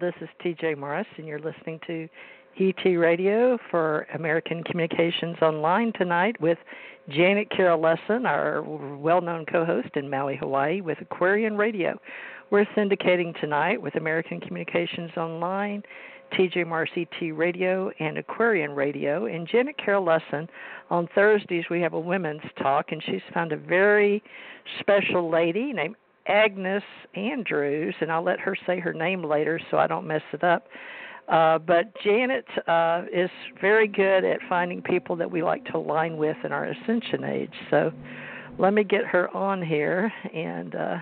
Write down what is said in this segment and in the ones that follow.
This is TJ Morris, and you're listening to ET Radio for American Communications Online tonight with Janet Kira Lessin, our well known co host in Maui, Hawaii, with Aquarian Radio. We're syndicating tonight with American Communications Online, TJ Morris ET Radio, and Aquarian Radio. And Janet Kira Lessin, on Thursdays we have a women's talk, and she's found a very special lady named Agnes Andrews, and I'll let her say her name later so I don't mess it up. Uh, but Janet uh, is very good at finding people that we like to align with in our ascension age. So let me get her on here and uh,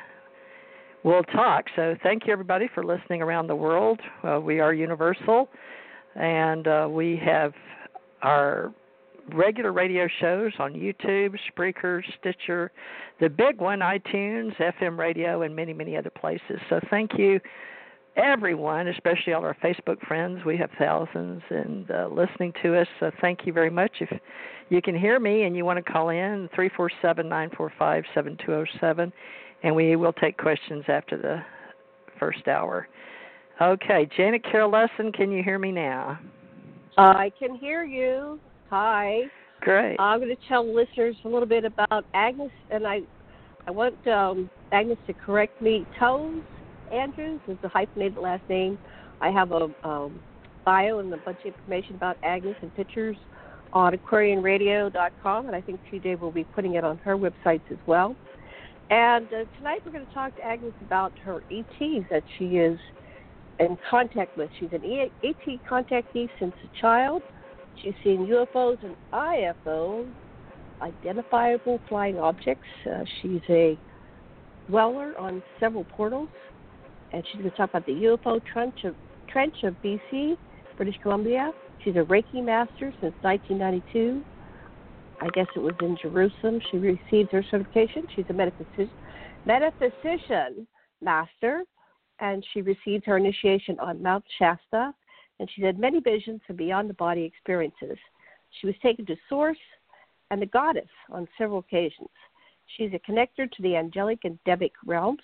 we'll talk. So thank you everybody for listening around the world. Uh, we are universal and uh, we have our regular radio shows on YouTube, Spreaker, Stitcher, the big one, iTunes, FM radio, and many, many other places. So thank you, everyone, especially all our Facebook friends. We have thousands and uh, listening to us. So thank you very much. If you can hear me and you want to call in, three four seven nine four five seven two zero oh seven, and we will take questions after the first hour. Okay, Janet Kira Lessin, can you hear me now? I can hear you. Hi. Great. I'm going to tell listeners a little bit about Agnes, and I, I want um, Agnes to correct me. Toews Andrews is the hyphenated last name. I have a um, bio and a bunch of information about Agnes and pictures on aquarianradio.com, and I think TJ will be putting it on her websites as well. And uh, tonight we're going to talk to Agnes about her ETs that she is in contact with. She's an ET contactee since a child. She's seen UFOs and IFOs, identifiable flying objects. Uh, she's a dweller on several portals, and she's going to talk about the UFO trench of, trench of BC, British Columbia. She's a Reiki master since 1992. I guess it was in Jerusalem. She received her certification. She's a metaphysician, metaphysician master, and she received her initiation on Mount Shasta and she had many visions and beyond the body experiences. She was taken to Source and the goddess on several occasions. She is a connector to the angelic and devic realms,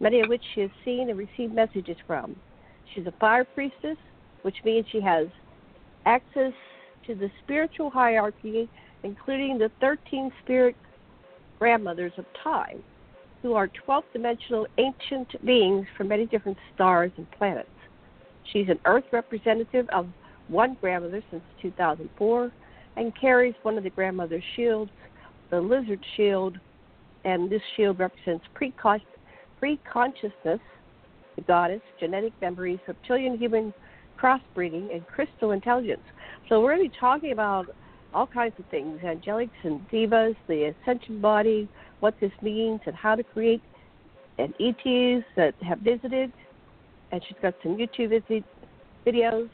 many of which she has seen and received messages from. She's a fire priestess, which means she has access to the spiritual hierarchy, including the 13 spirit grandmothers of time, who are 12th dimensional ancient beings from many different stars and planets. She's an Earth representative of one grandmother since 2004 and carries one of the grandmother's shields, the lizard shield, and this shield represents pre-consciousness, the goddess, genetic memories, reptilian human crossbreeding, and crystal intelligence. So we're going to be talking about all kinds of things, angelics and devas, the ascension body, what this means, and how to create and ETs that have visited and she's got some YouTube videos.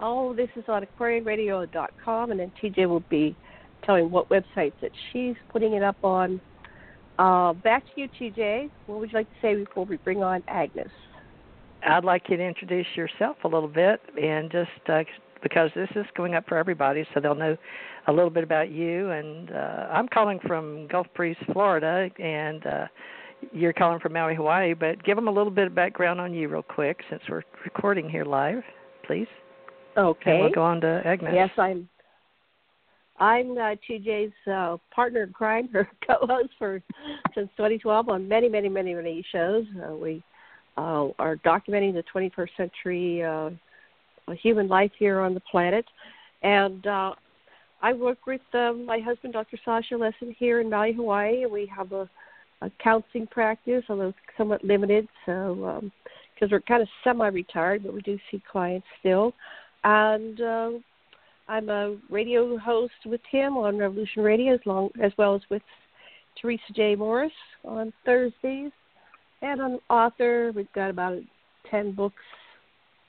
All this is on aquarianradio.com, and then TJ will be telling what websites that she's putting it up on. Uh, back to you, TJ. What would you like to say before we bring on Agnes? I'd like you to introduce yourself a little bit, and just uh, because this is going up for everybody, so they'll know a little bit about you. And uh, I'm calling from Gulf Breeze, Florida, and uh, you're calling from Maui, Hawaii, but give them a little bit of background on you, real quick, since we're recording here live, please. Okay. And we'll go on to Agnes. Yes, I'm. I'm uh, TJ's uh, partner in crime, her co-host for since 2012 on many, many, many, many shows. Uh, we uh, are documenting the 21st century uh, human life here on the planet, and uh, I work with uh, my husband, Dr. Sasha Lessin, here in Maui, Hawaii, we have a a counseling practice, although somewhat limited. So, because um, we're kind of semi-retired, but we do see clients still. And uh, I'm a radio host with him on Revolution Radio, as long as well as with Theresa J. Morris on Thursdays. And an author. We've got about ten books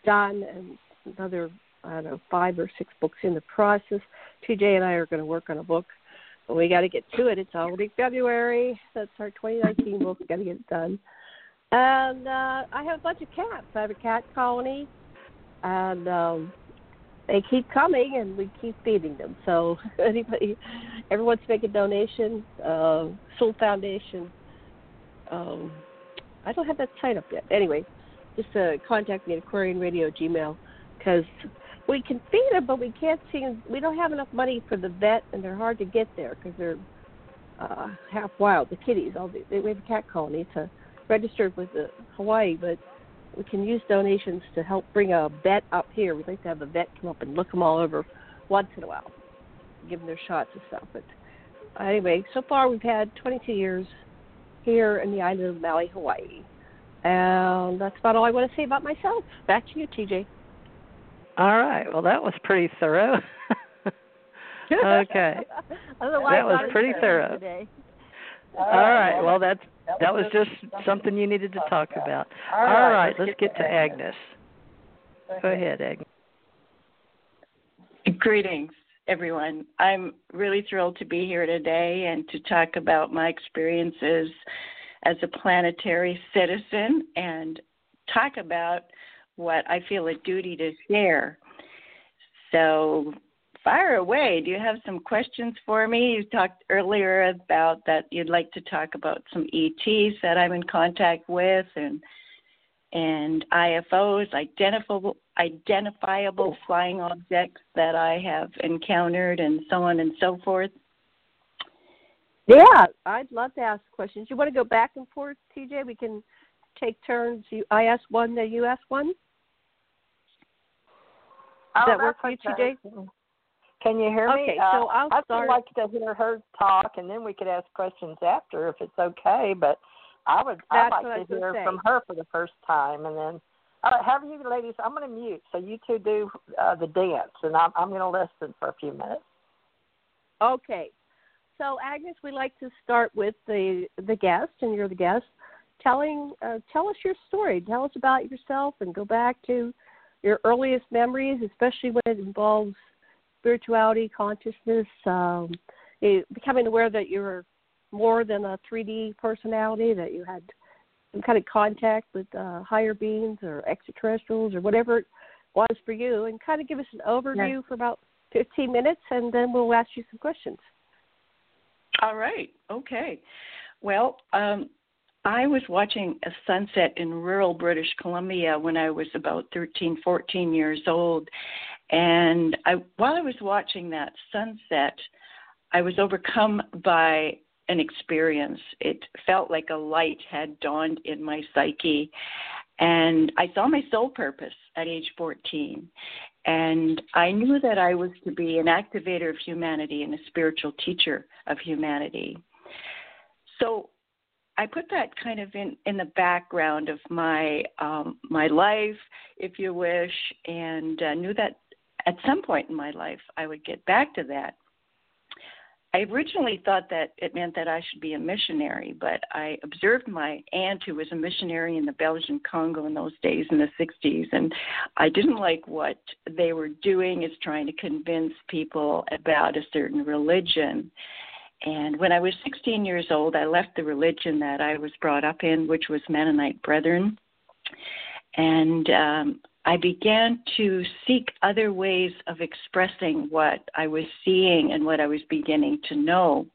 done, and another I don't know five or six books in the process. TJ and I are going to work on a book we got to get to it. It's already February. That's our 2019 book. Got to get it done. And uh, I have a bunch of cats. I have a cat colony, and um, they keep coming, and we keep feeding them. So anybody, everyone's make a donation. Uh, Soul Foundation. Um, I don't have that site up yet. Anyway, just uh, contact me at Aquarian Radio Gmail because we can feed them, but we can't see them. We don't have enough money for the vet, and they're hard to get there because they're uh, half wild. The kitties, all the, we have a cat colony. A, registered with the Hawaii, but we can use donations to help bring a vet up here. We'd like to have a vet come up and look them all over once in a while, give them their shots and stuff. But anyway, so far we've had 22 years here in the island of Maui, Hawaii. And that's about all I want to say about myself. Back to you, TJ. All right. Well, that was pretty thorough. okay. that was pretty thorough. Today. All right. Well, that's that was just something you needed to talk about. All right. Let's get to Agnes. Go ahead, Agnes. Greetings, everyone. I'm really thrilled to be here today and to talk about my experiences as a planetary citizen and talk about what I feel a duty to share. So, fire away. Do you have some questions for me? You talked earlier about that you'd like to talk about some ETs that I'm in contact with and and IFOs, identifiable identifiable oh. flying objects that I have encountered and so on and so forth. Yeah, I'd love to ask questions. You want to go back and forth, TJ? We can take turns. You, I ask one, then you ask one. Does oh, that work for you, okay. Can you hear me? Okay, so uh, I'll I'd start. like to hear her talk, and then we could ask questions after if it's okay. But I would That's I'd like to hear say. from her for the first time, and then right, have you ladies? I'm going to mute so you two do uh, the dance, and I'm I'm going to listen for a few minutes. Okay, so Agnes, we like to start with the the guest, and you're the guest. Telling, uh, tell us your story. Tell us about yourself, and go back to your earliest memories, especially when it involves spirituality, consciousness, um, becoming aware that you're more than a 3D personality, that you had some kind of contact with uh, higher beings or extraterrestrials or whatever it was for you, and kind of give us an overview yeah. for about 15 minutes, and then we'll ask you some questions. All right. Okay. Well, um, I was watching a sunset in rural British Columbia when I was about 13, 14 years old. And I, while I was watching that sunset, I was overcome by an experience. It felt like a light had dawned in my psyche. And I saw my soul purpose at age 14. And I knew that I was to be an activator of humanity and a spiritual teacher of humanity. So I put that kind of in in the background of my um, my life, if you wish, and uh, knew that at some point in my life I would get back to that. I originally thought that it meant that I should be a missionary, but I observed my aunt who was a missionary in the Belgian Congo in those days in the 60s, and I didn't like what they were doing is trying to convince people about a certain religion. And when I was 16 years old, I left the religion that I was brought up in, which was Mennonite Brethren. And um, I began to seek other ways of expressing what I was seeing and what I was beginning to know.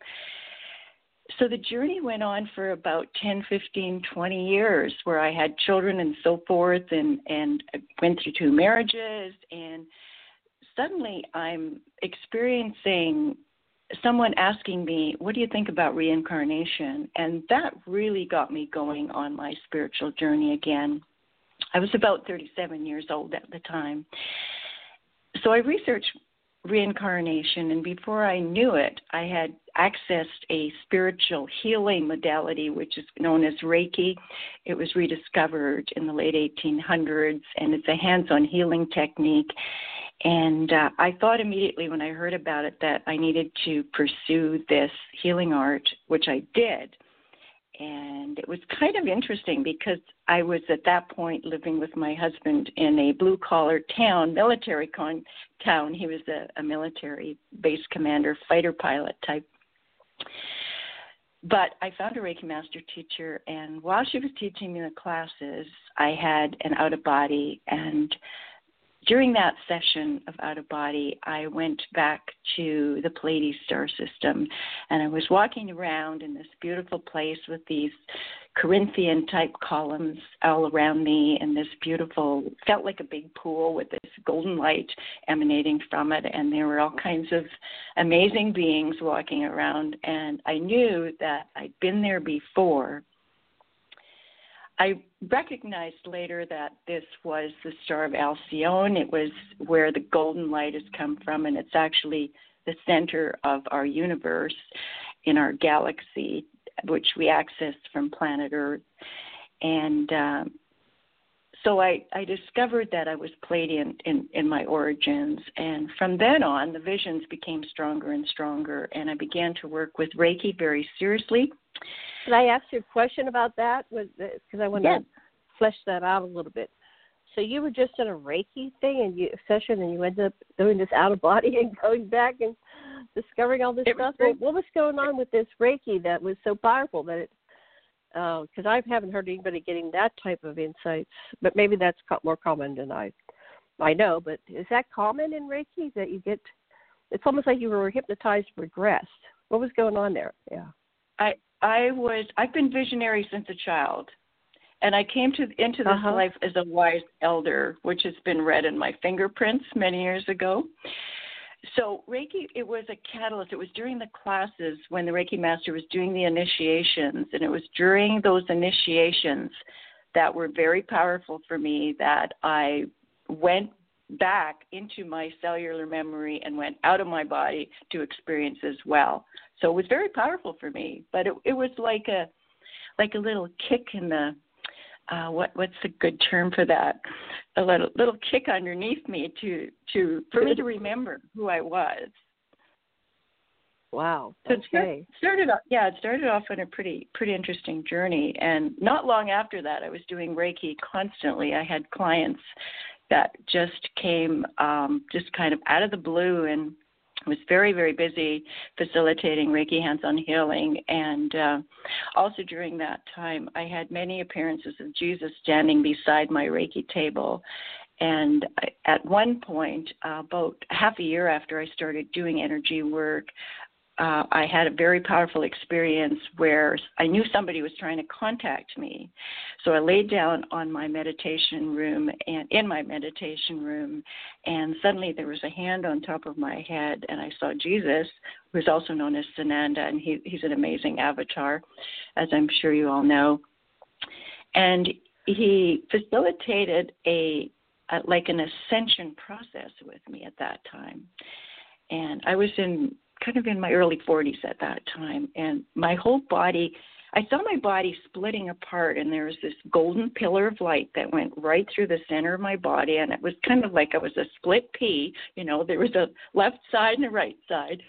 So the journey went on for about 10, 15, 20 years where I had children and so forth and, and went through two marriages. And suddenly I'm experiencing someone asking me, What do you think about reincarnation? And that really got me going on my spiritual journey again. I was about 37 years old at the time. So I researched reincarnation, and before I knew it, I had accessed a spiritual healing modality, which is known as Reiki. It was rediscovered in the late 1800s, and it's a hands on healing technique. And uh, I thought immediately when I heard about it that I needed to pursue this healing art, which I did. And it was kind of interesting because I was at that point living with my husband in a blue collar town, military con- town. He was a, a military base commander, fighter pilot type. But I found a Reiki master teacher, and while she was teaching me the classes, I had an out of body and during that session of out of body, I went back to the Pleiades star system and I was walking around in this beautiful place with these Corinthian type columns all around me and this beautiful, felt like a big pool with this golden light emanating from it. And there were all kinds of amazing beings walking around. And I knew that I'd been there before I recognized later that this was the Star of Alcyone. It was where the golden light has come from, and it's actually the center of our universe in our galaxy, which we access from planet Earth. And um, so I, I discovered that I was Pleiadian in, in my origins. And from then on, the visions became stronger and stronger, and I began to work with Reiki very seriously. Can I ask you a question about that? Because I want yeah. to flesh that out a little bit. So you were just in a Reiki thing and you session, and you ended up doing this out of body and going back and discovering all this it stuff. Was, what was going on with this Reiki that was so powerful that it? Because uh, I haven't heard anybody getting that type of insights, but maybe that's more common than I I know. But is that common in Reiki that you get? It's almost like you were hypnotized, regressed. What was going on there? Yeah. I I was I've been visionary since a child. And I came to into this uh-huh. life as a wise elder, which has been read in my fingerprints many years ago. So Reiki, it was a catalyst. It was during the classes when the Reiki master was doing the initiations, and it was during those initiations that were very powerful for me that I went back into my cellular memory and went out of my body to experience as well. So it was very powerful for me, but it, it was like a like a little kick in the uh, what what's a good term for that? A little little kick underneath me to to for me to remember who I was. Wow. So okay. it started off, yeah, it started off on a pretty pretty interesting journey, and not long after that, I was doing Reiki constantly. I had clients that just came um, just kind of out of the blue and was very very busy facilitating reiki hands-on healing. And uh, also during that time i had many appearances of jesus standing beside my reiki table. And at one point uh, about half a year after i started doing energy work uh, I had a very powerful experience where I knew somebody was trying to contact me. So I laid down on my meditation room and in my meditation room, and suddenly there was a hand on top of my head, and I saw Jesus, who's also known as Sananda, and he, he's an amazing avatar, as I'm sure you all know. And he facilitated a, a like an ascension process with me at that time and I was in kind of in my early 40s at that time, and my whole body. I saw my body splitting apart, and there was this golden pillar of light that went right through the center of my body, and it was kind of like I was a split pea. You know, there was a left side and a right side,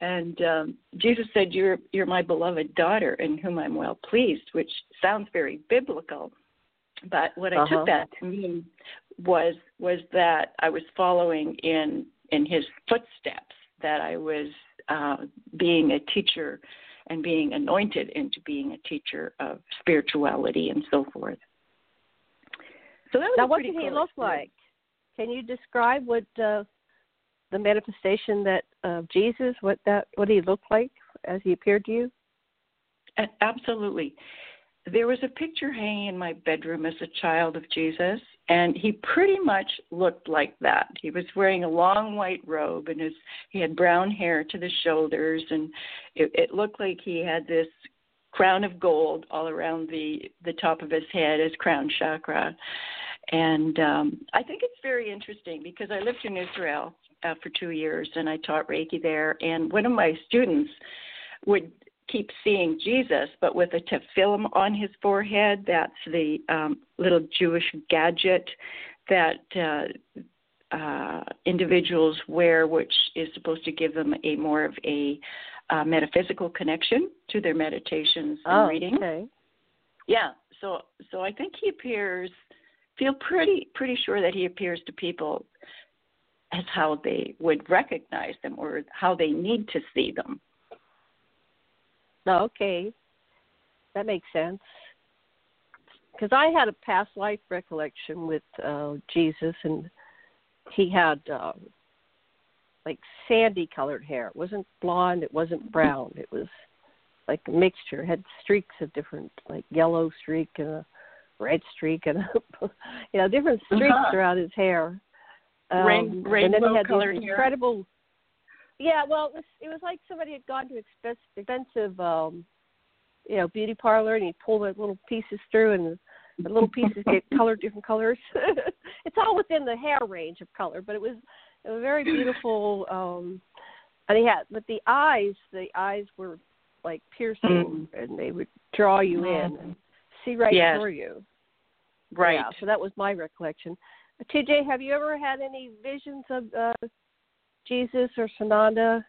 and um, Jesus said, "You're you're my beloved daughter, in whom I'm well pleased," which sounds very biblical. But what I uh-huh. took that to mean was was that I was following in in His footsteps that I was uh, being a teacher and being anointed into being a teacher of spirituality and so forth. So that was now, what did cool he look like? Can you describe what uh, the manifestation that uh, Jesus, what that, what did he looked like as he appeared to you? Absolutely. There was a picture hanging in my bedroom as a child of Jesus, and he pretty much looked like that. He was wearing a long white robe, and his he had brown hair to the shoulders, and it, it looked like he had this crown of gold all around the the top of his head, his crown chakra. And um, I think it's very interesting because I lived in Israel uh, for two years, and I taught Reiki there. And one of my students would keep seeing Jesus, but with a tefillin on his forehead. That's the um, little Jewish gadget that uh, uh, individuals wear, which is supposed to give them a more of a uh, metaphysical connection to their meditations and oh, reading. Okay. Yeah. So so I think he appears. Feel pretty pretty sure that he appears to people as how they would recognize them or how they need to see them. Oh, okay, that makes sense. Because I had a past life recollection with uh, Jesus, and he had um, like sandy colored hair. It wasn't blonde. It wasn't brown. It was like a mixture. It had streaks of different, like yellow streak and a red streak and a, you know different streaks uh-huh. throughout his hair. Um, Rain, rainbow and then he had colored incredible. Hair. Yeah, well, it was, it was like somebody had gone to expensive, expensive, um, you know, beauty parlor, and he pulled the little pieces through, and the little pieces get colored different colors. it's all within the hair range of color, but it was it was very beautiful. Um, and he had, but the eyes, the eyes were like piercing, mm. and they would draw you in and see right yes. through you. Right. Yeah, so that was my recollection. TJ, have you ever had any visions of uh, Jesus or Sananda?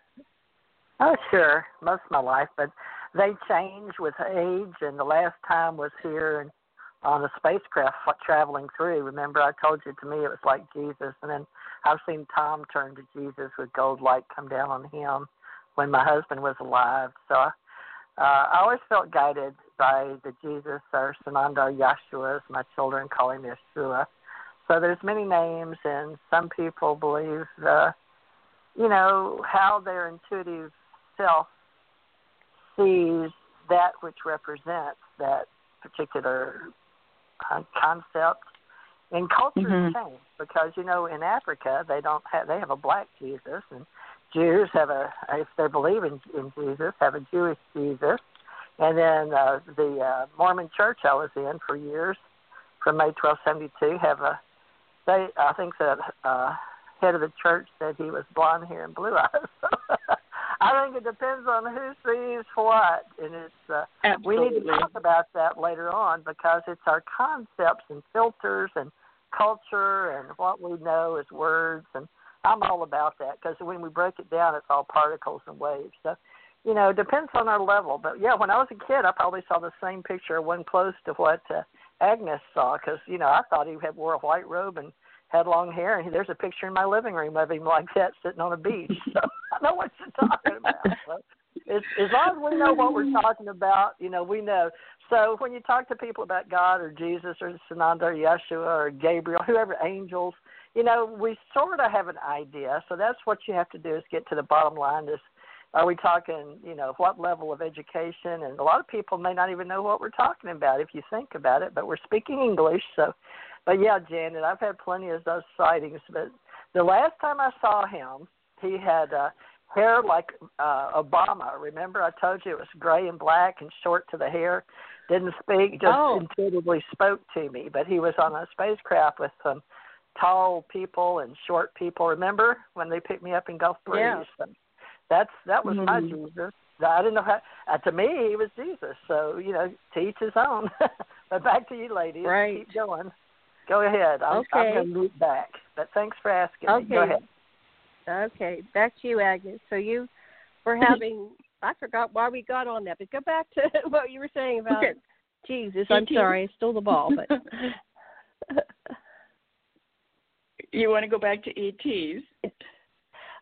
Oh, sure, most of my life, but they change with age. And the last time was here and on a spacecraft traveling through. Remember, I told you to me it was like Jesus, and then I've seen Tom turn to Jesus with gold light come down on him when my husband was alive. So uh, I always felt guided by the Jesus or Sananda Yeshua, as my children call him Yeshua. So there's many names, and some people believe the, you know, how their intuitive self sees that which represents that particular uh, concept. And cultures mm-hmm. change because you know in Africa they don't have they have a black Jesus and Jews have a if they believe in, in Jesus have a Jewish Jesus, and then uh, the uh, Mormon Church I was in for years from May 1272 have a they I think the uh, head of the church said he was blonde hair and blue eyes. I think it depends on who sees what, and it's uh, we need to talk about that later on because it's our concepts and filters and culture and what we know as words, and I'm all about that because when we break it down, it's all particles and waves. So, you know, it depends on our level. But yeah, when I was a kid, I probably saw the same picture, one close to what uh, Agnes saw, because you know I thought he had wore a white robe and had long hair, and there's a picture in my living room of him like that sitting on a beach. So I know what you're talking about. So it's, as long as we know what we're talking about, you know, we know. So when you talk to people about God or Jesus or Sananda or Yeshua or Gabriel, whoever angels, you know, we sort of have an idea. So that's what you have to do is get to the bottom line. Is are we talking, you know, what level of education? And a lot of people may not even know what we're talking about if you think about it. But we're speaking English, so but yeah, Janet, I've had plenty of those sightings. But the last time I saw him, he had uh, hair like uh, Obama. Remember, I told you it was gray and black and short to the hair. Didn't speak, just oh. intuitively spoke to me. But he was on a spacecraft with some tall people and short people. Remember when they picked me up in Gulf Breeze? Yeah. That's that was mm-hmm. my Jesus. I didn't know how. Uh, to me, he was Jesus. So you know, to each his own. but back to you, ladies. Right. Keep going. Go ahead. I'm, okay. I'm going to move back. But thanks for asking okay. me. Go ahead. Okay, back to you, Agnes. So you were having, I forgot why we got on that, but go back to what you were saying about okay. Jesus. I'm sorry, I stole the ball, but. you want to go back to ETs?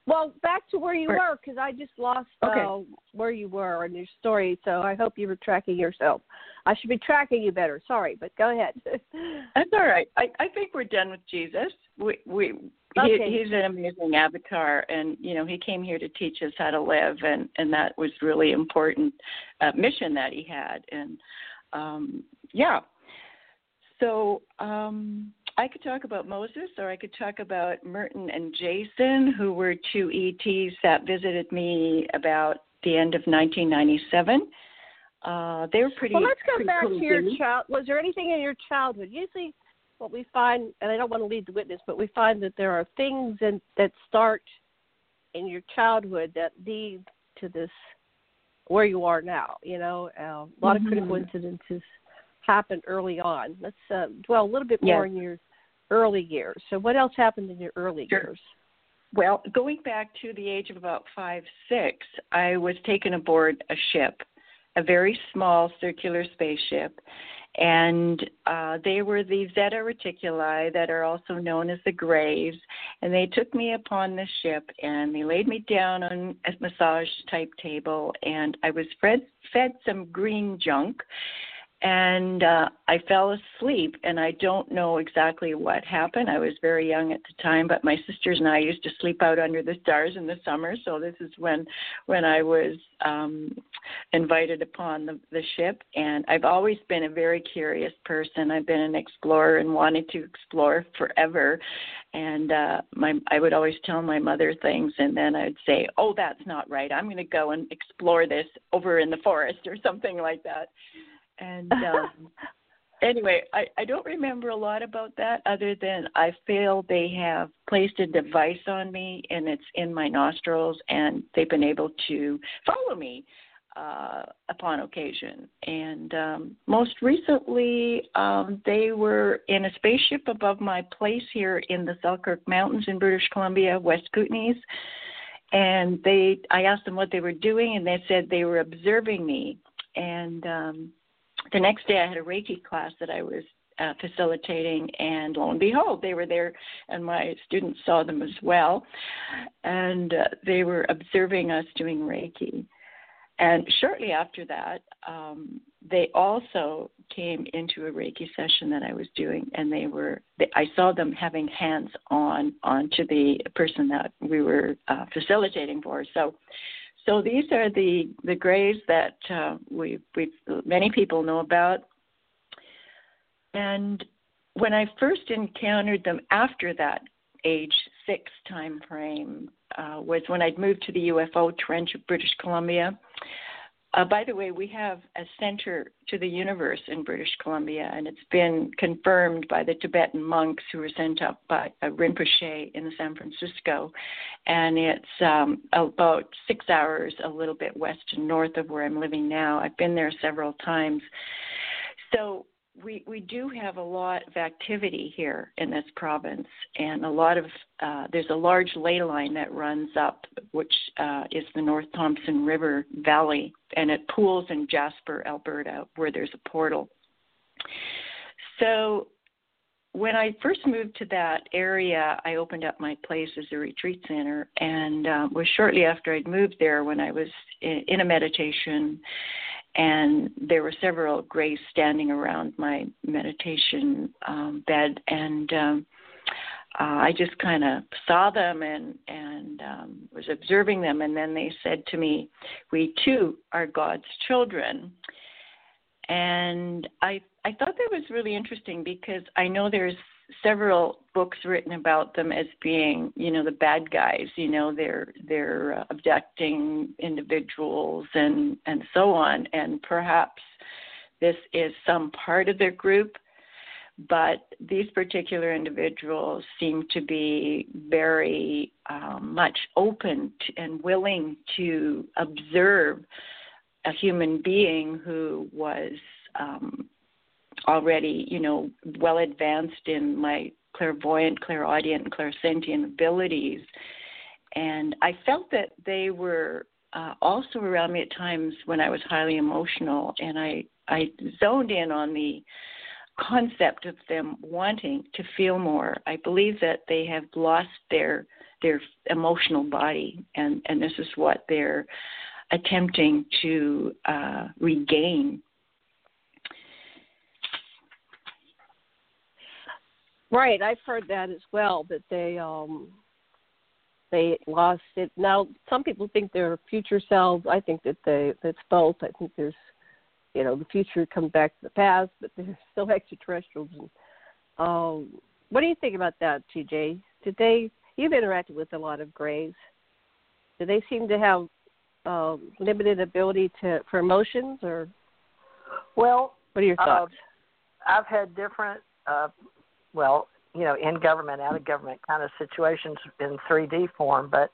Well, back to where you or, were because I just lost okay. uh, where you were in your story. So I hope you were tracking yourself. I should be tracking you better. Sorry, but go ahead. That's all right. I, I think we're done with Jesus. We we okay. he, he's an amazing avatar, and you know he came here to teach us how to live, and and that was really important uh, mission that he had, and um, yeah. So um, I could talk about Moses, or I could talk about Merton and Jason, who were two ETs that visited me about the end of 1997. Uh, they were pretty. Well, let's go back cool to your child. Was there anything in your childhood? Usually, what we find, and I don't want to lead the witness, but we find that there are things in, that start in your childhood that lead to this where you are now. You know, uh, a lot mm-hmm. of critical incidences happened early on. Let's uh, dwell a little bit more yes. in your early years. So, what else happened in your early sure. years? Well, going back to the age of about five, six, I was taken aboard a ship, a very small circular spaceship, and uh, they were the Zeta Reticuli that are also known as the Greys. And they took me upon the ship and they laid me down on a massage type table, and I was fed, fed some green junk and uh, I fell asleep, and I don't know exactly what happened. I was very young at the time, but my sisters and I used to sleep out under the stars in the summer. So this is when when I was um, invited upon the, the ship, and I've always been a very curious person. I've been an explorer and wanted to explore forever, and uh, my I would always tell my mother things, and then I'd say, "Oh, that's not right. I'm going to go and explore this over in the forest or something like that." And um, anyway, I, I don't remember a lot about that other than I feel they have placed a device on me and it's in my nostrils and they've been able to follow me uh, upon occasion. And um, most recently, um, they were in a spaceship above my place here in the Selkirk Mountains in British Columbia, West Kootenays. And they, I asked them what they were doing, and they said they were observing me. And um, the next day I had a Reiki class that I was uh, facilitating, and lo and behold, they were there, and my students saw them as well, and uh, they were observing us doing Reiki. And shortly after that, um, they also came into a Reiki session that I was doing, and they were. They, I saw them having hands on onto the person that we were uh, facilitating for. So so these are the the grays that uh, we we many people know about. And when I first encountered them after that age six time frame uh, was when I'd moved to the UFO Trench of British Columbia. Uh, by the way, we have a center to the universe in British Columbia, and it's been confirmed by the Tibetan monks who were sent up by uh, Rinpoche in San Francisco. And it's um, about six hours, a little bit west and north of where I'm living now. I've been there several times. So we we do have a lot of activity here in this province, and a lot of uh, there's a large ley line that runs up, which uh, is the North Thompson River Valley, and it pools in Jasper, Alberta, where there's a portal. So when I first moved to that area, I opened up my place as a retreat center, and uh, was shortly after I'd moved there when I was in, in a meditation and there were several grays standing around my meditation um, bed, and um, uh, I just kind of saw them and and um, was observing them, and then they said to me, "We too are God's children," and I I thought that was really interesting because I know there's several books written about them as being, you know, the bad guys. You know, they're they're uh, abducting individuals and and so on. And perhaps this is some part of their group, but these particular individuals seem to be very um, much open to, and willing to observe a human being who was um, already, you know, well advanced in my clairvoyant, clairaudient, and clairsentient abilities. And I felt that they were uh, also around me at times when I was highly emotional, and I I zoned in on the concept of them wanting to feel more. I believe that they have lost their their emotional body, and and this is what they're attempting to uh, regain Right, I've heard that as well. That they um they lost it. Now, some people think they're future selves. I think that they that's both. I think there's, you know, the future comes back to the past, but there's still extraterrestrials. And, um, what do you think about that, TJ? Did they? You've interacted with a lot of Greys. Do they seem to have um, limited ability to for emotions, or? Well, what are your thoughts? Uh, I've had different uh, well, you know, in government, out of government kind of situations in 3D form. But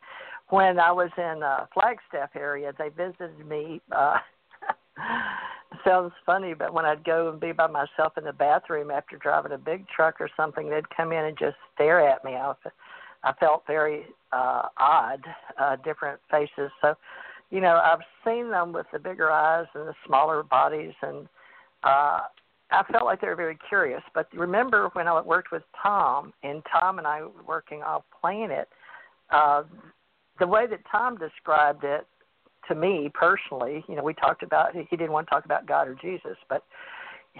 when I was in uh, Flagstaff area, they visited me. Uh, sounds funny, but when I'd go and be by myself in the bathroom after driving a big truck or something, they'd come in and just stare at me. I, I felt very uh, odd, uh, different faces. So, you know, I've seen them with the bigger eyes and the smaller bodies, and uh, I felt like they were very curious. But remember when I worked with Tom, and Tom and I were working off planet, uh, the way that Tom described it to me personally, you know, we talked about he didn't want to talk about God or Jesus, but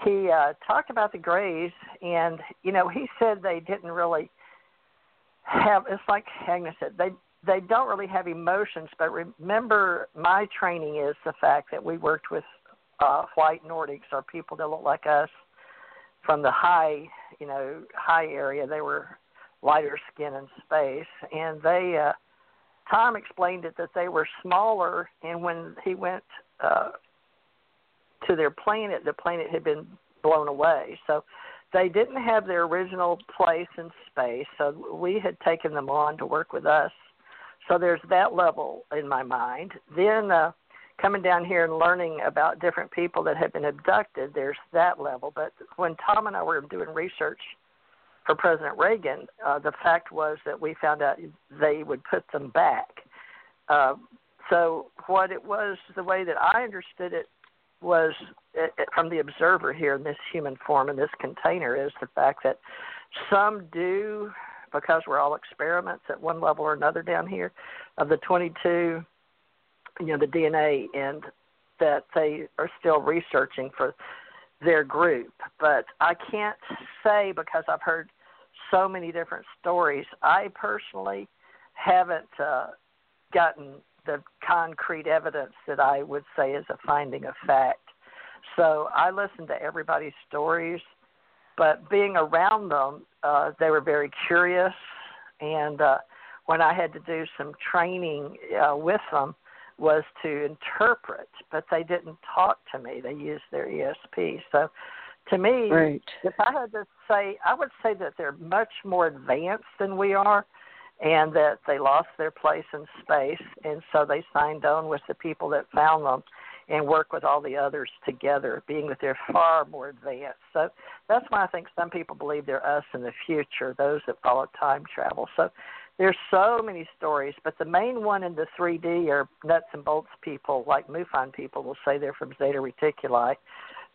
he uh, talked about the Greys, and you know, he said they didn't really have. It's like Agnes said, they they don't really have emotions. But remember, my training is the fact that we worked with uh, white Nordics or people that look like us from the high, you know, high area. They were lighter skin in space, and they. Uh, Tom explained it that they were smaller, and when he went uh, to their planet, the planet had been blown away. So they didn't have their original place in space. So we had taken them on to work with us. So there's that level in my mind. Then uh, coming down here and learning about different people that have been abducted, there's that level. But when Tom and I were doing research for President Reagan, uh, the fact was that we found out they would put them back. Uh, so what it was, the way that I understood it was it, it, from the observer here in this human form in this container is the fact that some do because we're all experiments at one level or another down here of the 22 you know the DNA and that they are still researching for their group but I can't say because I've heard so many different stories I personally haven't uh, gotten the concrete evidence that I would say is a finding of fact. So I listened to everybody's stories, but being around them, uh, they were very curious. And uh, when I had to do some training uh, with them, was to interpret, but they didn't talk to me. They used their ESP. So to me, right. if I had to say, I would say that they're much more advanced than we are and that they lost their place in space, and so they signed on with the people that found them and work with all the others together, being that they're far more advanced. So that's why I think some people believe they're us in the future, those that follow time travel. So there's so many stories, but the main one in the 3D are nuts and bolts people, like MUFON people will say they're from Zeta Reticuli,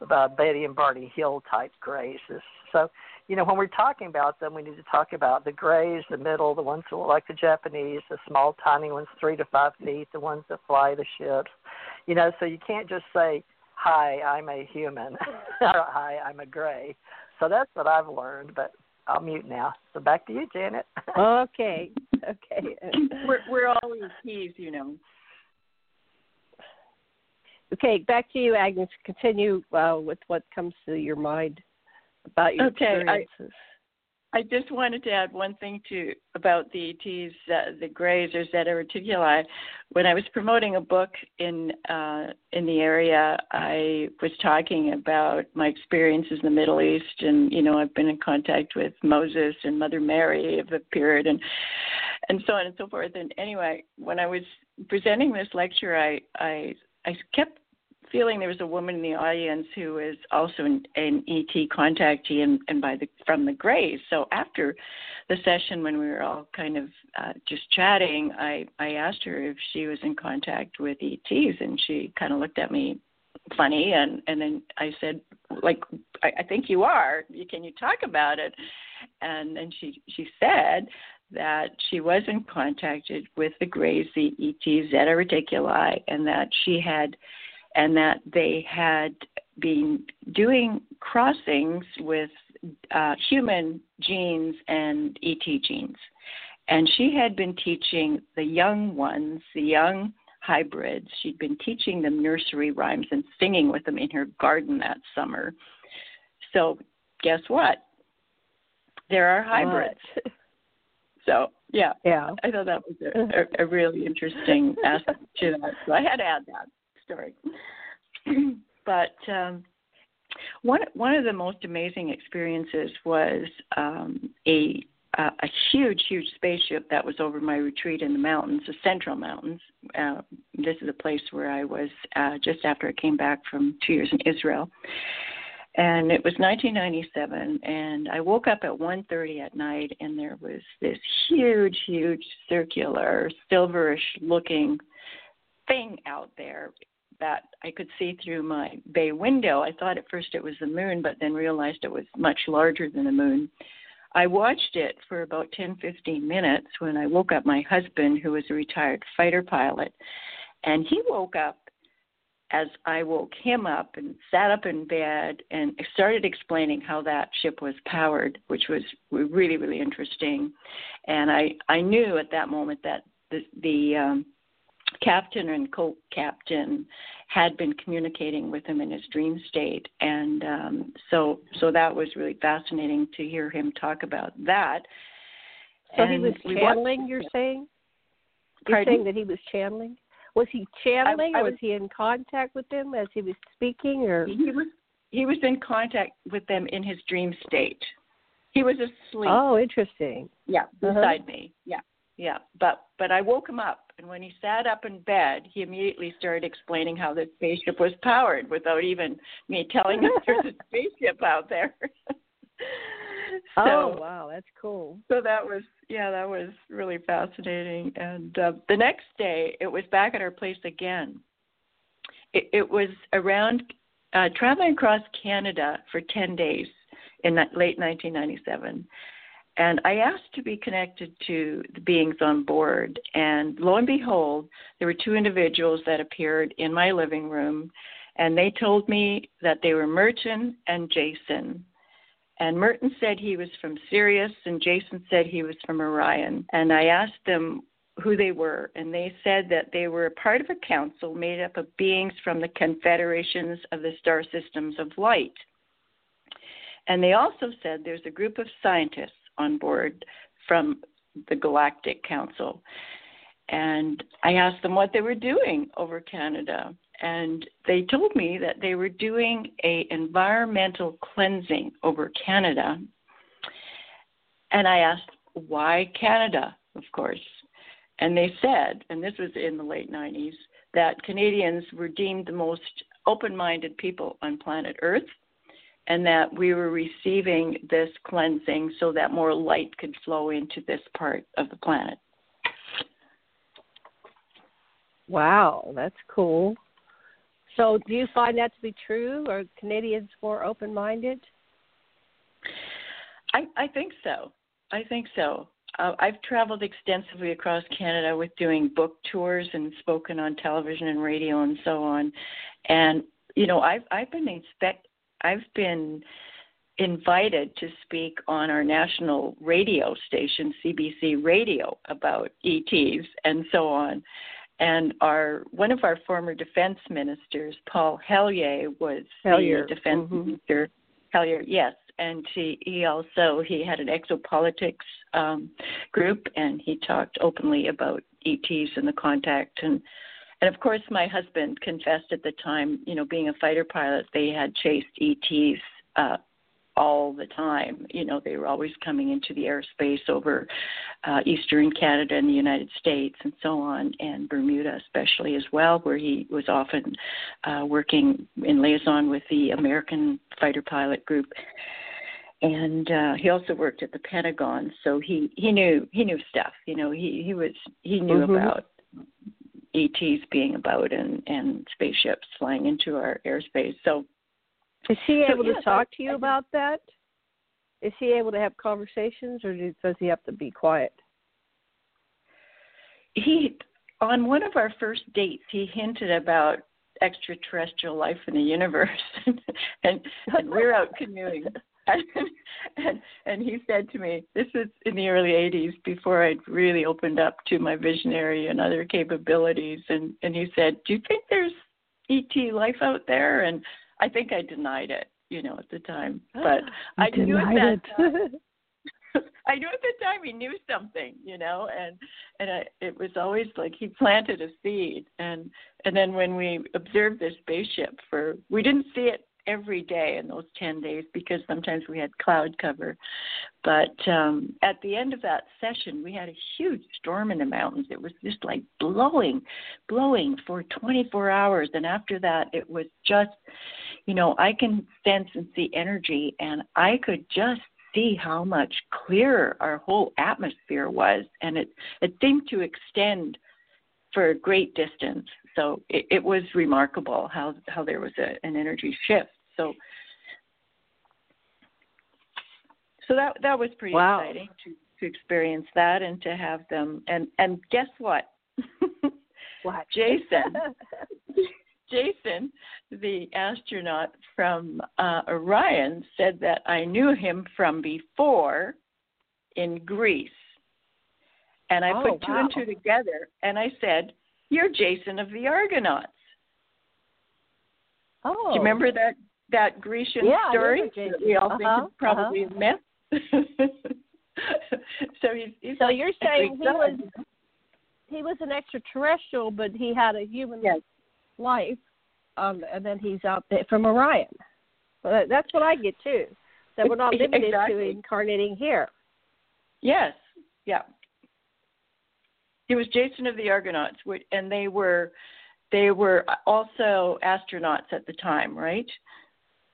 uh, Betty and Barney Hill type graces. So you know, when we're talking about them, we need to talk about the grays, the middle, the ones that look like the Japanese, the small, tiny ones, three to five feet, the ones that fly the ships. You know, so you can't just say, "Hi, I'm a human," or "Hi, I'm a gray." So that's what I've learned. But I'll mute now. So back to you, Janet. okay. Okay. we're we're always keys, you know. Okay, back to you, Agnes. Continue uh, with what comes to your mind about your okay, experiences. I, I just wanted to add one thing to about the ETs, uh, the Greys or Zeta Reticuli. When I was promoting a book in uh, in the area, I was talking about my experiences in the Middle East, and you know I've been in contact with Moses and Mother Mary of the period, and and so on and so forth. And anyway, when I was presenting this lecture, I I I kept feeling there was a woman in the audience who was also an, an ET contactee and, and by the from the Greys. So after the session, when we were all kind of uh, just chatting, I I asked her if she was in contact with ETs, and she kind of looked at me funny, and and then I said, like, I, I think you are. Can you talk about it? And then she she said that she was in contact with the Greys, the ET Zeta Reticuli, and that she had and that they had been doing crossings with uh, human genes and ET genes. And she had been teaching the young ones, the young hybrids, she'd been teaching them nursery rhymes and singing with them in her garden that summer. So, guess what? There are hybrids. so, yeah, yeah, I thought that was a, a, a really interesting aspect to that. So I had to add that story. but um, one one of the most amazing experiences was um, a a huge, huge spaceship that was over my retreat in the mountains, the Central Mountains. Uh, this is a place where I was uh, just after I came back from two years in Israel, and it was 1997. And I woke up at 1:30 at night, and there was this huge, huge, circular, silverish-looking thing out there that I could see through my bay window. I thought at first it was the moon, but then realized it was much larger than the moon. I watched it for about 10, 15 minutes when I woke up my husband, who was a retired fighter pilot, and he woke up as I woke him up and sat up in bed and started explaining how that ship was powered, which was really really interesting, and I I knew at that moment that the the um, captain and co-captain had been communicating with him in his dream state, and um, so so that was really fascinating to hear him talk about that. So and he was channeling. You're saying? You're Pardon? saying that he was channeling? Was he channeling, I, I or was, was he in contact with them as he was speaking, or he was he was in contact with them in his dream state. He was asleep. Oh, interesting. Yeah, uh-huh. beside uh-huh. me. Yeah, yeah. But but I woke him up, and when he sat up in bed, he immediately started explaining how the spaceship was powered without even me telling him there's a spaceship out there. so, oh wow, that's cool. So that was yeah, that was really fascinating. And uh, the next day, it was back at our place again. It, it was around uh, traveling across Canada for ten days in late 1997. And I asked to be connected to the beings on board. And lo and behold, there were two individuals that appeared in my living room. And they told me that they were Merton and Jason. And Merton said he was from Sirius, and Jason said he was from Orion. And I asked them who they were, and they said that they were a part of a council made up of beings from the confederations of the star systems of light. And they also said there's a group of scientists on board from the Galactic Council. And I asked them what they were doing over Canada and they told me that they were doing a environmental cleansing over Canada. And I asked, why Canada, of course? And they said, and this was in the late 90s, that Canadians were deemed the most open minded people on planet Earth, and that we were receiving this cleansing so that more light could flow into this part of the planet. Wow, that's cool. So, do you find that to be true? Are Canadians more open minded? I, I think so. I think so. Uh, I've traveled extensively across Canada with doing book tours and spoken on television and radio and so on. And you know, I've I've been expect I've been invited to speak on our national radio station, CBC Radio, about ETs and so on. And our one of our former defense ministers, Paul Hellyer, was Hellyer. the defense mm-hmm. minister. Hellyer, yes, and he, he also he had an exopolitics um, group, and he talked openly about ETs and the contact and. And of course, my husband confessed at the time, you know, being a fighter pilot, they had chased ETs uh, all the time. You know, they were always coming into the airspace over uh, eastern Canada and the United States and so on, and Bermuda especially as well, where he was often uh, working in liaison with the American fighter pilot group. And uh, he also worked at the Pentagon, so he he knew he knew stuff. You know, he he was he knew mm-hmm. about ETs being about and and spaceships flying into our airspace. So is he able so, to talk to you I, about that? Is he able to have conversations, or does he have to be quiet? He, on one of our first dates, he hinted about extraterrestrial life in the universe, and, and, and we're out canoeing. And, and and he said to me, this was in the early '80s, before I'd really opened up to my visionary and other capabilities. And and he said, "Do you think there's ET life out there?" And I think I denied it, you know, at the time. But I knew at that time. I knew at the time he knew something, you know, and and I, it was always like he planted a seed, and and then when we observed this spaceship for, we didn't see it every day in those 10 days because sometimes we had cloud cover. But um, at the end of that session, we had a huge storm in the mountains. It was just like blowing, blowing for 24 hours. And after that, it was just, you know, I can sense and see energy, and I could just see how much clearer our whole atmosphere was. And it, it seemed to extend for a great distance. So it, it was remarkable how how there was a, an energy shift. So so that that was pretty wow. exciting to to experience that and to have them and and guess what? what? Jason Jason, the astronaut from uh, Orion, said that I knew him from before in Greece. And I oh, put two wow. and two together and I said, You're Jason of the Argonauts. Oh. Do you remember that that Grecian yeah, story? That we all uh-huh, think is probably uh-huh. a myth. so he's, he's So you're saying he was he was an extraterrestrial, but he had a human Yes. life, um, and then he's out there from Orion. Well, that's what I get too. That we're not limited to incarnating here. Yes, yeah. He was Jason of the Argonauts, and they were they were also astronauts at the time, right?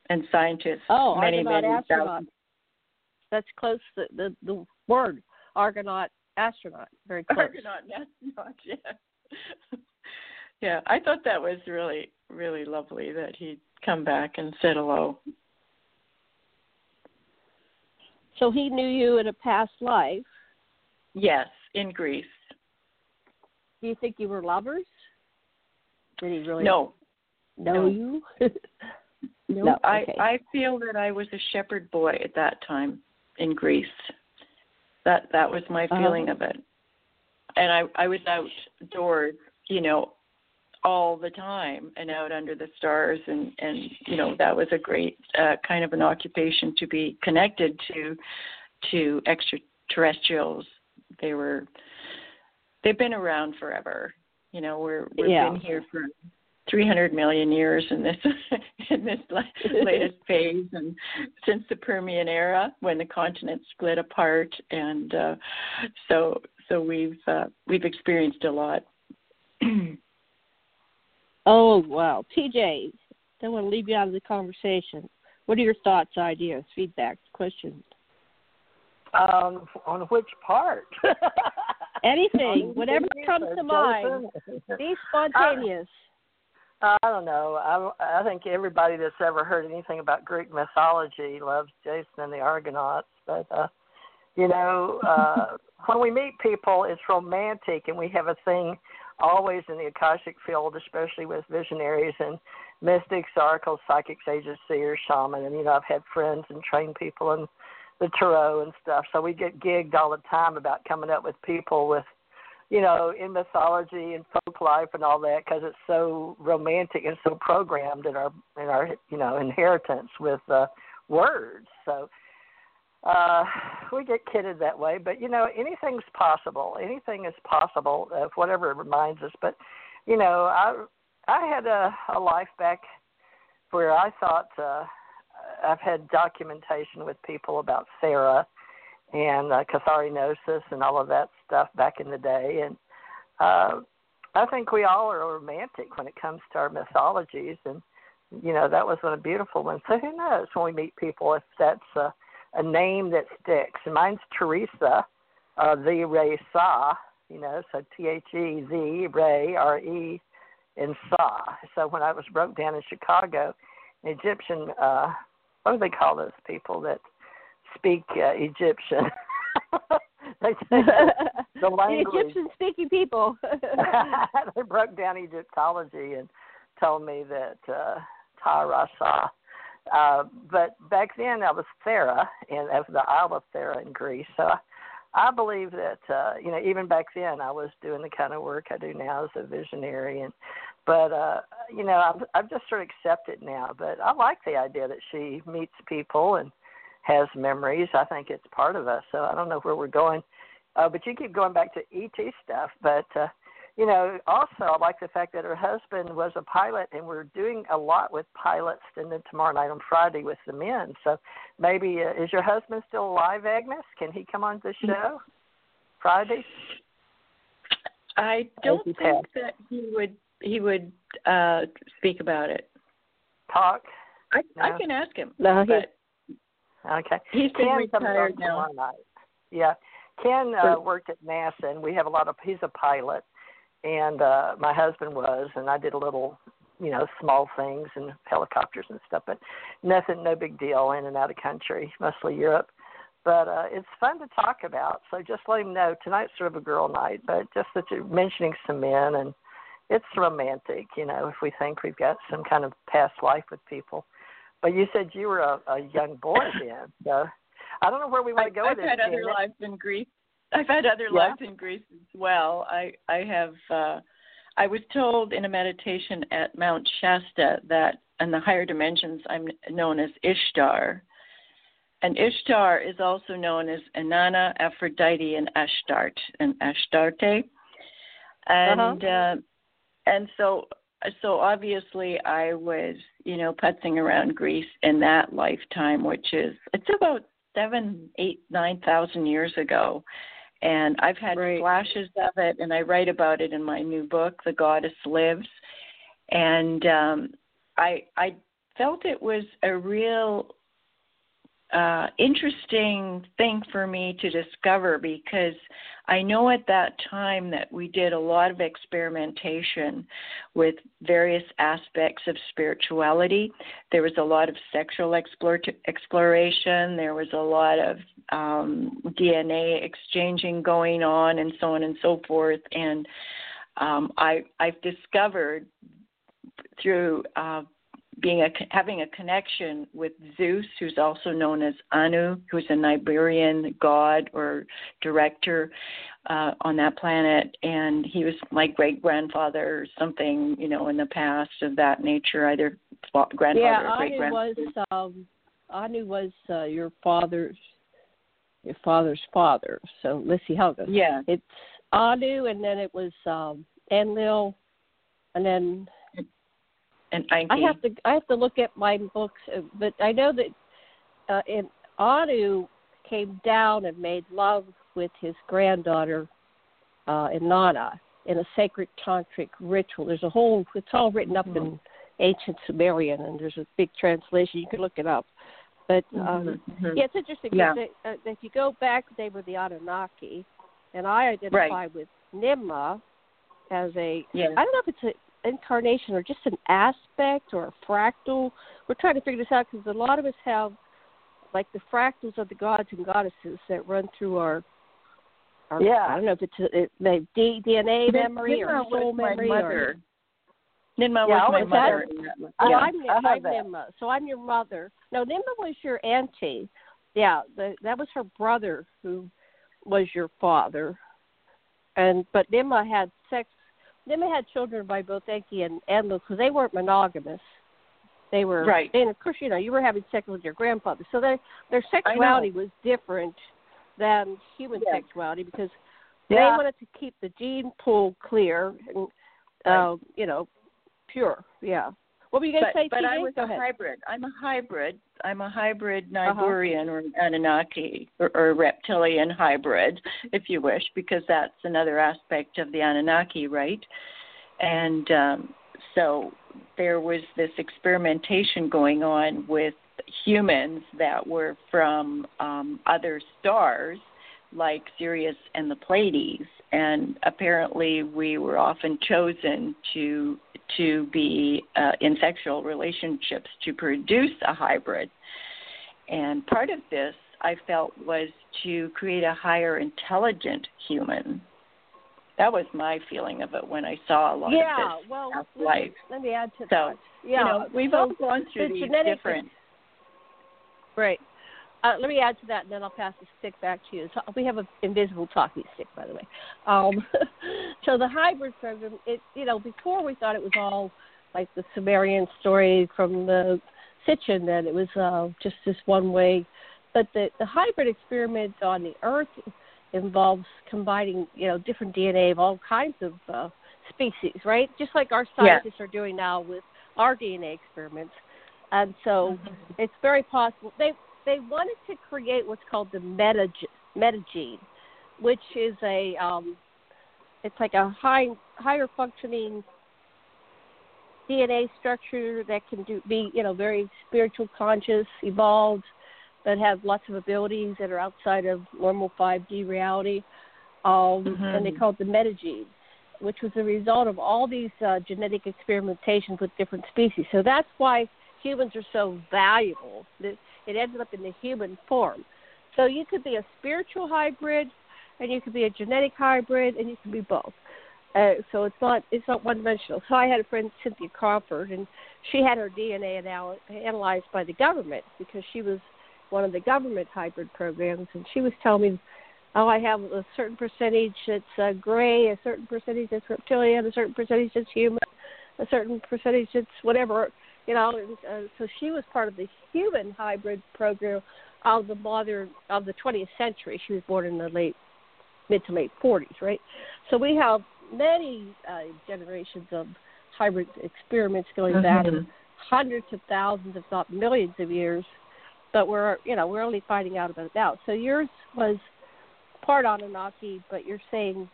And scientists. Oh, many, Argonaut many astronaut. thousands. That's close. The, the the word Argonaut astronaut. Very close. Argonaut astronaut, yeah. yeah, I thought that was really, really lovely that he'd come back and said hello. So he knew you in a past life. Yes, in Greece. Do you think you were lovers? Did he really No, know no. you? no, No, I okay. I feel that I was a shepherd boy at that time in Greece. That that was my Uh-huh. feeling of it. And I I was outdoors, you know, all the time and out under the stars and and you know that was a great uh, kind of an occupation to be connected to to extraterrestrials. They were they've been around forever. You know, we're we've Yeah. been here for 300 million years in this in this latest phase, and since the Permian era when the continents split apart, and uh, so so we've uh, we've experienced a lot. Oh wow, TJ, don't want to leave you out of the conversation. What are your thoughts, ideas, feedback, questions? Um, on which part? Anything, whatever comes to mind. Be spontaneous. I don't know. I I think everybody that's ever heard anything about Greek mythology loves Jason and the Argonauts. But uh, you know, uh, when we meet people, it's romantic, and we have a thing always in the akashic field, especially with visionaries and mystics, oracles, psychics, sages, seers, shaman. And you know, I've had friends and trained people in the tarot and stuff. So we get gigged all the time about coming up with people with you know, in mythology and folk life and all that because it's so romantic and so programmed in our in our you know inheritance with uh, words. So uh, we get kidded that way, but you know anything's possible. Anything is possible of whatever it reminds us. But you know, I I had a, a life back where I thought uh, I've had documentation with people about Sarah and uh, catharinosis and all of that stuff back in the day. And uh, I think we all are romantic when it comes to our mythologies. And, you know, that was one of beautiful ones. So who knows when we meet people if that's a, a name that sticks. And mine's Teresa, uh, the Ray Sa, you know, so T H E Z, Ray, R E, and Sa. So when I was broke down in Chicago, an Egyptian, uh, what do they call those people that speak uh, Egyptian. the language. The Egyptian speaking people. they broke down Egyptology and told me that uh, Tarasa. Uh, but back then I was Thera, and of the Isle of Thera in Greece. So I, I believe that uh, you know even back then I was doing the kind of work I do now as a visionary, and but uh, you know I've, I've just sort of accepted now. But I like the idea that she meets people and has memories. I think it's part of us. So I don't know where we're going. Uh, but you keep going back to ET stuff. But, uh, you know, also I like the fact that her husband was a pilot and we're doing a lot with pilots and then tomorrow night on Friday with the men. So maybe, uh, is your husband still alive, Agnes? Can he come on the show Friday? I don't he think that he would he would uh speak about it. Talk? I I can ask him. No, he- but Okay. he's been Ken retired now. night. Yeah, Ken uh, worked at NASA, and we have a lot of. He's a pilot, and uh, my husband was, and I did a little, you know, small things and helicopters and stuff, but nothing, no big deal, in and out of country, mostly Europe. But uh, it's fun to talk about. So just let him know tonight's sort of a girl night, but just that you're mentioning some men and it's romantic, you know, if we think we've got some kind of past life with people. But you said you were a, a young boy then, so I don't know where we want to go I've with this. I've had other lives in Greece. I've had other yeah. lives in Greece as well. I I have. uh I was told in a meditation at Mount Shasta that in the higher dimensions I'm known as Ishtar. And Ishtar is also known as Inanna, Aphrodite, and Ashtart, and Ashtarte. And Uh-huh. uh, and so so obviously I was, you know, putzing around Greece in that lifetime, which is it's about seven, eight, nine thousand years ago. And I've had Right. flashes of it and I write about it in my new book, The Goddess Lives. And um I I felt it was a real uh, interesting thing for me to discover because I know at that time that we did a lot of experimentation with various aspects of spirituality. There was a lot of sexual explore- exploration, there was a lot of um, DNA exchanging going on, and so on and so forth. And um, I, I've discovered through uh, being a having a connection with Zeus, who's also known as Anu, who's a Nibirian god or director uh, on that planet, and he was my great grandfather or something, you know, in the past of that nature, either grandfather yeah, or great Anu was um, Anu was uh, your father's your father's father. So let's see how it goes. Yeah, It's Anu, and then it was um, Enlil, and then and Enki. I have to I have to look at my books, uh, but I know that uh, in Anu came down and made love with his granddaughter uh, Inanna in a sacred tantric ritual. There's a whole it's all written up Mm-hmm. in ancient Sumerian, and there's a big translation. You can look it up. But um, Mhm, mhm. yeah, it's interesting Yeah. because they, uh, if you go back, they were the Anunnaki, and I identify with Ninmah as a yeah. I don't know if it's incarnation or just an aspect or a fractal. We're trying to figure this out because a lot of us have like the fractals of the gods and goddesses that run through our. our Yeah. I don't know if it's a, it, the DNA memory or soul was my memory mother. or. Ninmah Yeah, was my was mother. Oh, yeah. I'm, I have I'm that. Ninmah, so I'm your mother. No, Ninmah was your auntie. Yeah, the, that was her brother who was your father, and but Ninmah had sex. Ninmah had children by both Enki and Enlil because they weren't monogamous. They were Right. and of course you know you were having sex with your grandfather, so their their sexuality was different than human Yeah. sexuality because Yeah. they wanted to keep the gene pool clear and uh, you know pure. Yeah. What were you going to say, but I was Go a ahead. hybrid. I'm a hybrid. I'm a hybrid Uh-huh. Or Anunnaki or, or reptilian hybrid, if you wish, because that's another aspect of the Anunnaki, right? And um, so there was this experimentation going on with humans that were from um, other stars like Sirius and the Pleiades, and apparently we were often chosen to to be uh, in sexual relationships to produce a hybrid. And part of this I felt was to create a higher intelligent human. That was my feeling of it when I saw a lot yeah, of this well, let life. me, let me add to So, that. Yeah, you know, we've so all gone through the these different. Great. Uh, let me add to that, and then I'll pass the stick back to you. So we have an invisible talking stick, by the way. Um, so the hybrid program, it you know, before we thought it was all like the Sumerian story from the Sitchin that it was uh, just this one way, but the the hybrid experiment on the Earth involves combining you know different DNA of all kinds of uh, species, right? Just like our Yeah. scientists are doing now with our DNA experiments. And so it's very possible they they wanted to create what's called the meta metagene, which is a um, it's like a high higher functioning DNA structure that can do be you know very spiritual, conscious, evolved, that have lots of abilities that are outside of normal 5D reality, um, and they Mhm. call it the metagene, which was the result of all these uh, genetic experimentations with different species. So that's why humans are so valuable. That it ended up in the human form. So you could be a spiritual hybrid, and you could be a genetic hybrid, and you can be both. Uh, so it's not it's not one dimensional. So I had a friend Cynthia Crawford, and she had her DNA anal- analyzed by the government because she was one of the government hybrid programs, and she was telling me, oh, I have a certain percentage that's uh, gray, a certain percentage that's reptilian, a certain percentage that's human, a certain percentage that's whatever, you know. And, uh, so she was part of the human hybrid program of the modern of the 20th century. She was born in the late mid to late 40s, right? So we have many uh, generations of hybrid experiments going mm-hmm. back hundreds of thousands, if not millions of years. But we're you know we're only finding out about it now. So yours was part Anunnaki, but you're saying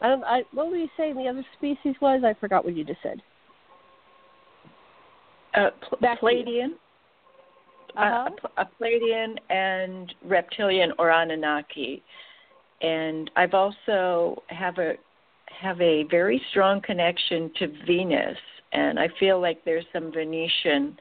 I don't. I, what were you saying the other species was? I forgot what you just said. Uh, pl- Pleiadian. Uh-huh. A, a Pleiadian and reptilian or Anunnaki, and I've also have a have a very strong connection to Venus, and I feel like there's some Venetian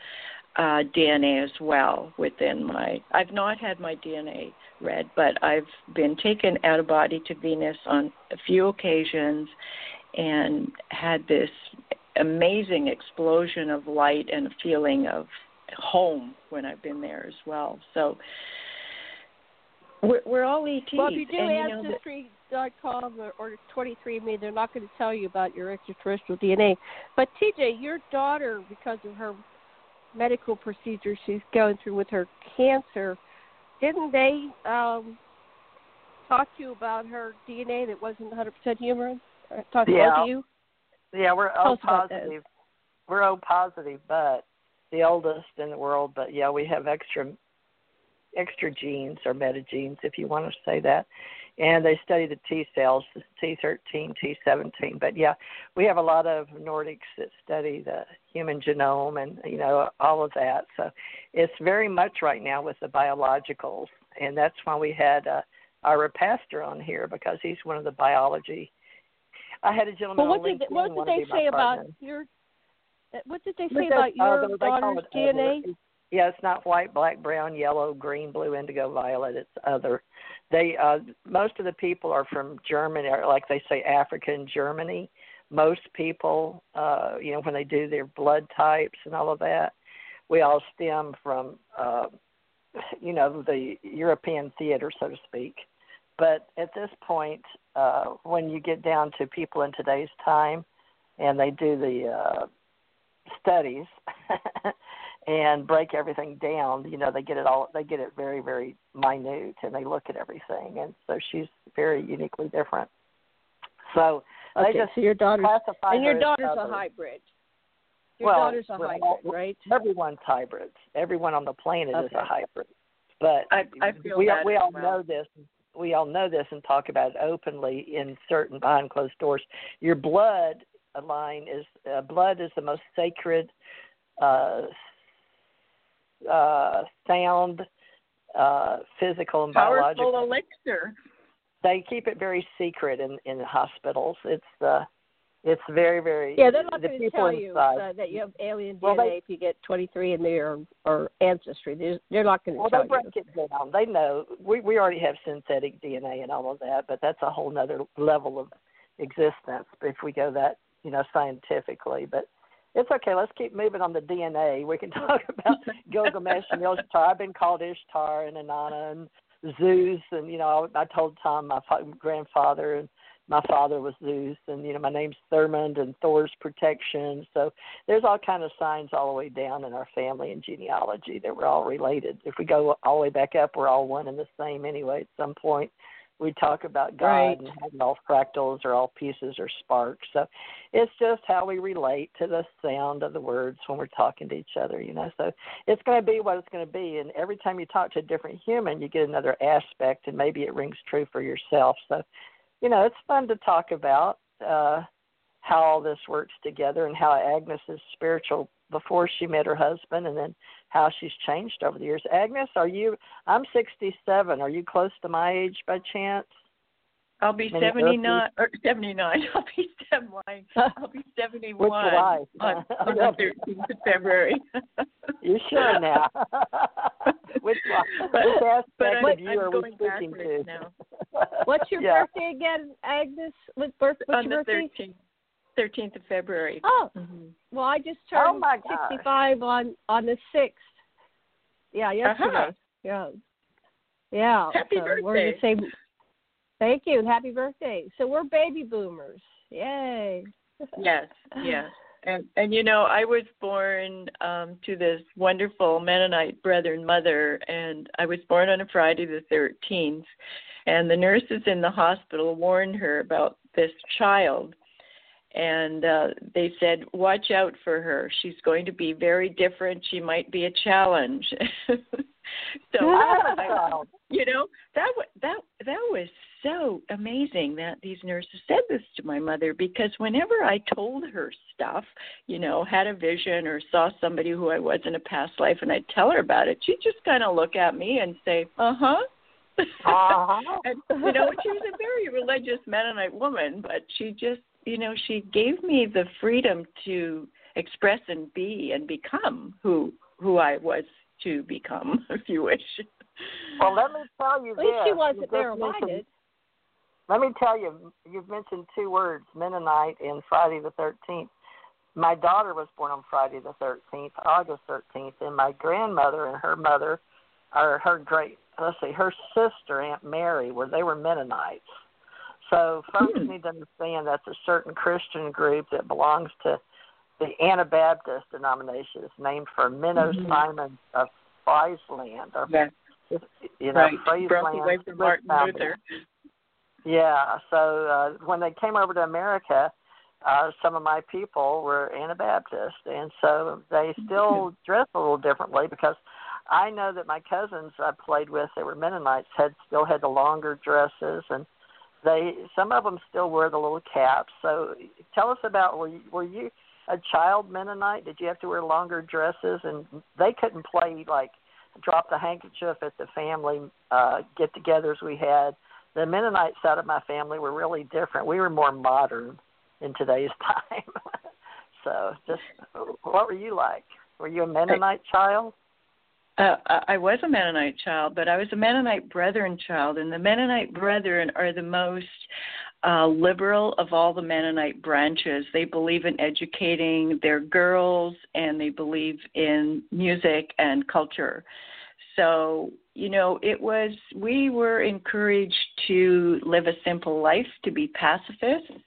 uh, DNA as well within my. I've not had my DNA read, but I've been taken out of body to Venus on a few occasions, and had this amazing explosion of light and a feeling of home when I've been there as well. So we're, we're all ETs. Well, if you do and, Ancestry dot com or, or 23andMe, they're not going to tell you about your extraterrestrial DNA. But TJ, your daughter, because of her medical procedure she's going through with her cancer, didn't they um, talk to you about her DNA that wasn't 100% human? Talk yeah. to you? Yeah, we're O positive. We're O positive, but the oldest in the world. But yeah, we have extra extra genes or metagenes, if you want to say that. And they study the T cells, T13, T17. But yeah, we have a lot of Nordics that study the human genome and you know all of that. So it's very much right now with the biologicals, and that's why we had uh, our pastor on here because he's one of the biology. I had a gentleman. Well, what did, they, what did they say about your? What did they say about your uh, daughter's DNA? Yeah, it's not white, black, brown, yellow, green, blue, indigo, violet. It's other. They uh most of the people are from Germany, or like they say, Africa and Germany. Most people, uh, you know, when they do their blood types and all of that, we all stem from, uh, you know, the European theater, so to speak. But at this point, uh, when you get down to people in today's time, and they do the uh, studies and break everything down you know they get it all they get it very very minute and they look at everything. And so she's very uniquely different. So okay, they just so your daughter and your daughter's a hybrid. Your well, daughter's a hybrid all, right? everyone's hybrids everyone on the planet okay. is a hybrid. But I, I feel we we all well. know this we all know this and talk about it openly in certain behind closed doors your blood line is uh, blood is the most sacred uh, uh, sound, uh, physical and Powerful biological. elixir. They keep it very secret in in hospitals. It's uh, it's very very. Yeah, they're not the going to tell inside. you uh, that you have alien well, DNA they, if you get 23andMe or, or ancestry. They're, they're not going to well, tell they break it down. They know we we already have synthetic DNA and all of that, but that's a whole other level of existence if we go that you know scientifically. But it's okay. Let's keep moving on the DNA. We can talk about Gilgamesh and Ishtar. I've been called Ishtar and Inanna and Zeus, and you know, I, I told Tom my fa- grandfather and my father was Zeus, and you know, my name's Thurmond and Thor's protection. So there's all kind of signs all the way down in our family and genealogy that we're all related. If we go all the way back up, we're all one and the same anyway. At some point, we talk about God right. and having all fractals or all pieces or sparks. So it's just how we relate to the sound of the words when we're talking to each other, you know. So it's going to be what it's going to be. And every time you talk to a different human, you get another aspect, and maybe it rings true for yourself. So, you know, it's fun to talk about uh, how all this works together and how Agnes is spiritual before she met her husband and then how she's changed over the years. Agnes, are you I'm 67. Are you close to my age by chance? I'll be In 79 or 79. I'll be 79. I'll be 71 on, on the 13th of February. you sure now? Which, But- which aspect but I'm, of you I'm are we going speaking to? now. What's your yeah. birthday again, Agnes? What birth? What's On your the birthday? 13th, 13th of February. Oh, hmm well, I just Oh, turned my 65 on on the sixth. Yeah, yesterday. Uh-huh. Yeah, yeah. Happy so We're the birthday. same. Thank you and happy birthday. So we're baby boomers. Yay. Yes, yes. And and you know, I was born um to this wonderful Mennonite brother and mother and I was born on a Friday the 13th and the nurses in the hospital warned her about this child and uh they said watch out for her she's going to be very different she might be a challenge so I, you know that wa- that that was so amazing that these nurses said this to my mother because whenever I told her stuff, you know, had a vision or saw somebody who I was in a past life and I'd tell her about it, she'd just kind of look at me and say, "Uh-huh." Uh-huh. and you know, she was a very religious Mennonite woman, but she just, you know, she gave me the freedom to express and be and become who who I was to become, if you wish. Well, let me tell you At least she wasn't just there mentioned- minded. Let me tell you, you've mentioned two words, Mennonite and Friday the 13th. My daughter was born on Friday the 13th, August 13th, and my grandmother and her mother, or her great, let's see, her sister, Aunt Mary, were they were Mennonites. So folks Hmm. need to understand that's a certain Christian group that belongs to the Anabaptist denomination. It's named for Menno Mhm. Simon of Friesland, or Yeah, you know, right. Friesland. Broke away from Martin Luther. Yeah, so uh, when they came over to America, uh, some of my people were Anabaptist, and so they still dress a little differently because I know that my cousins I played with that were Mennonites had still had the longer dresses, and they some of them still wear the little caps. So tell us about were you, were you a child Mennonite? Did you have to wear longer dresses? And they couldn't play like drop the handkerchief at the family uh, get-togethers we had the Mennonite side of my family were really different. We were more modern in today's time. so, just what were you like? Were you a Mennonite child? Uh, I I was a Mennonite child, but I was a Mennonite Brethren child, and the Mennonite Brethren are the most uh, liberal of all the Mennonite branches. They believe in educating their girls, and they believe in music and culture. So, you know, it was, we were encouraged to live a simple life, to be pacifists.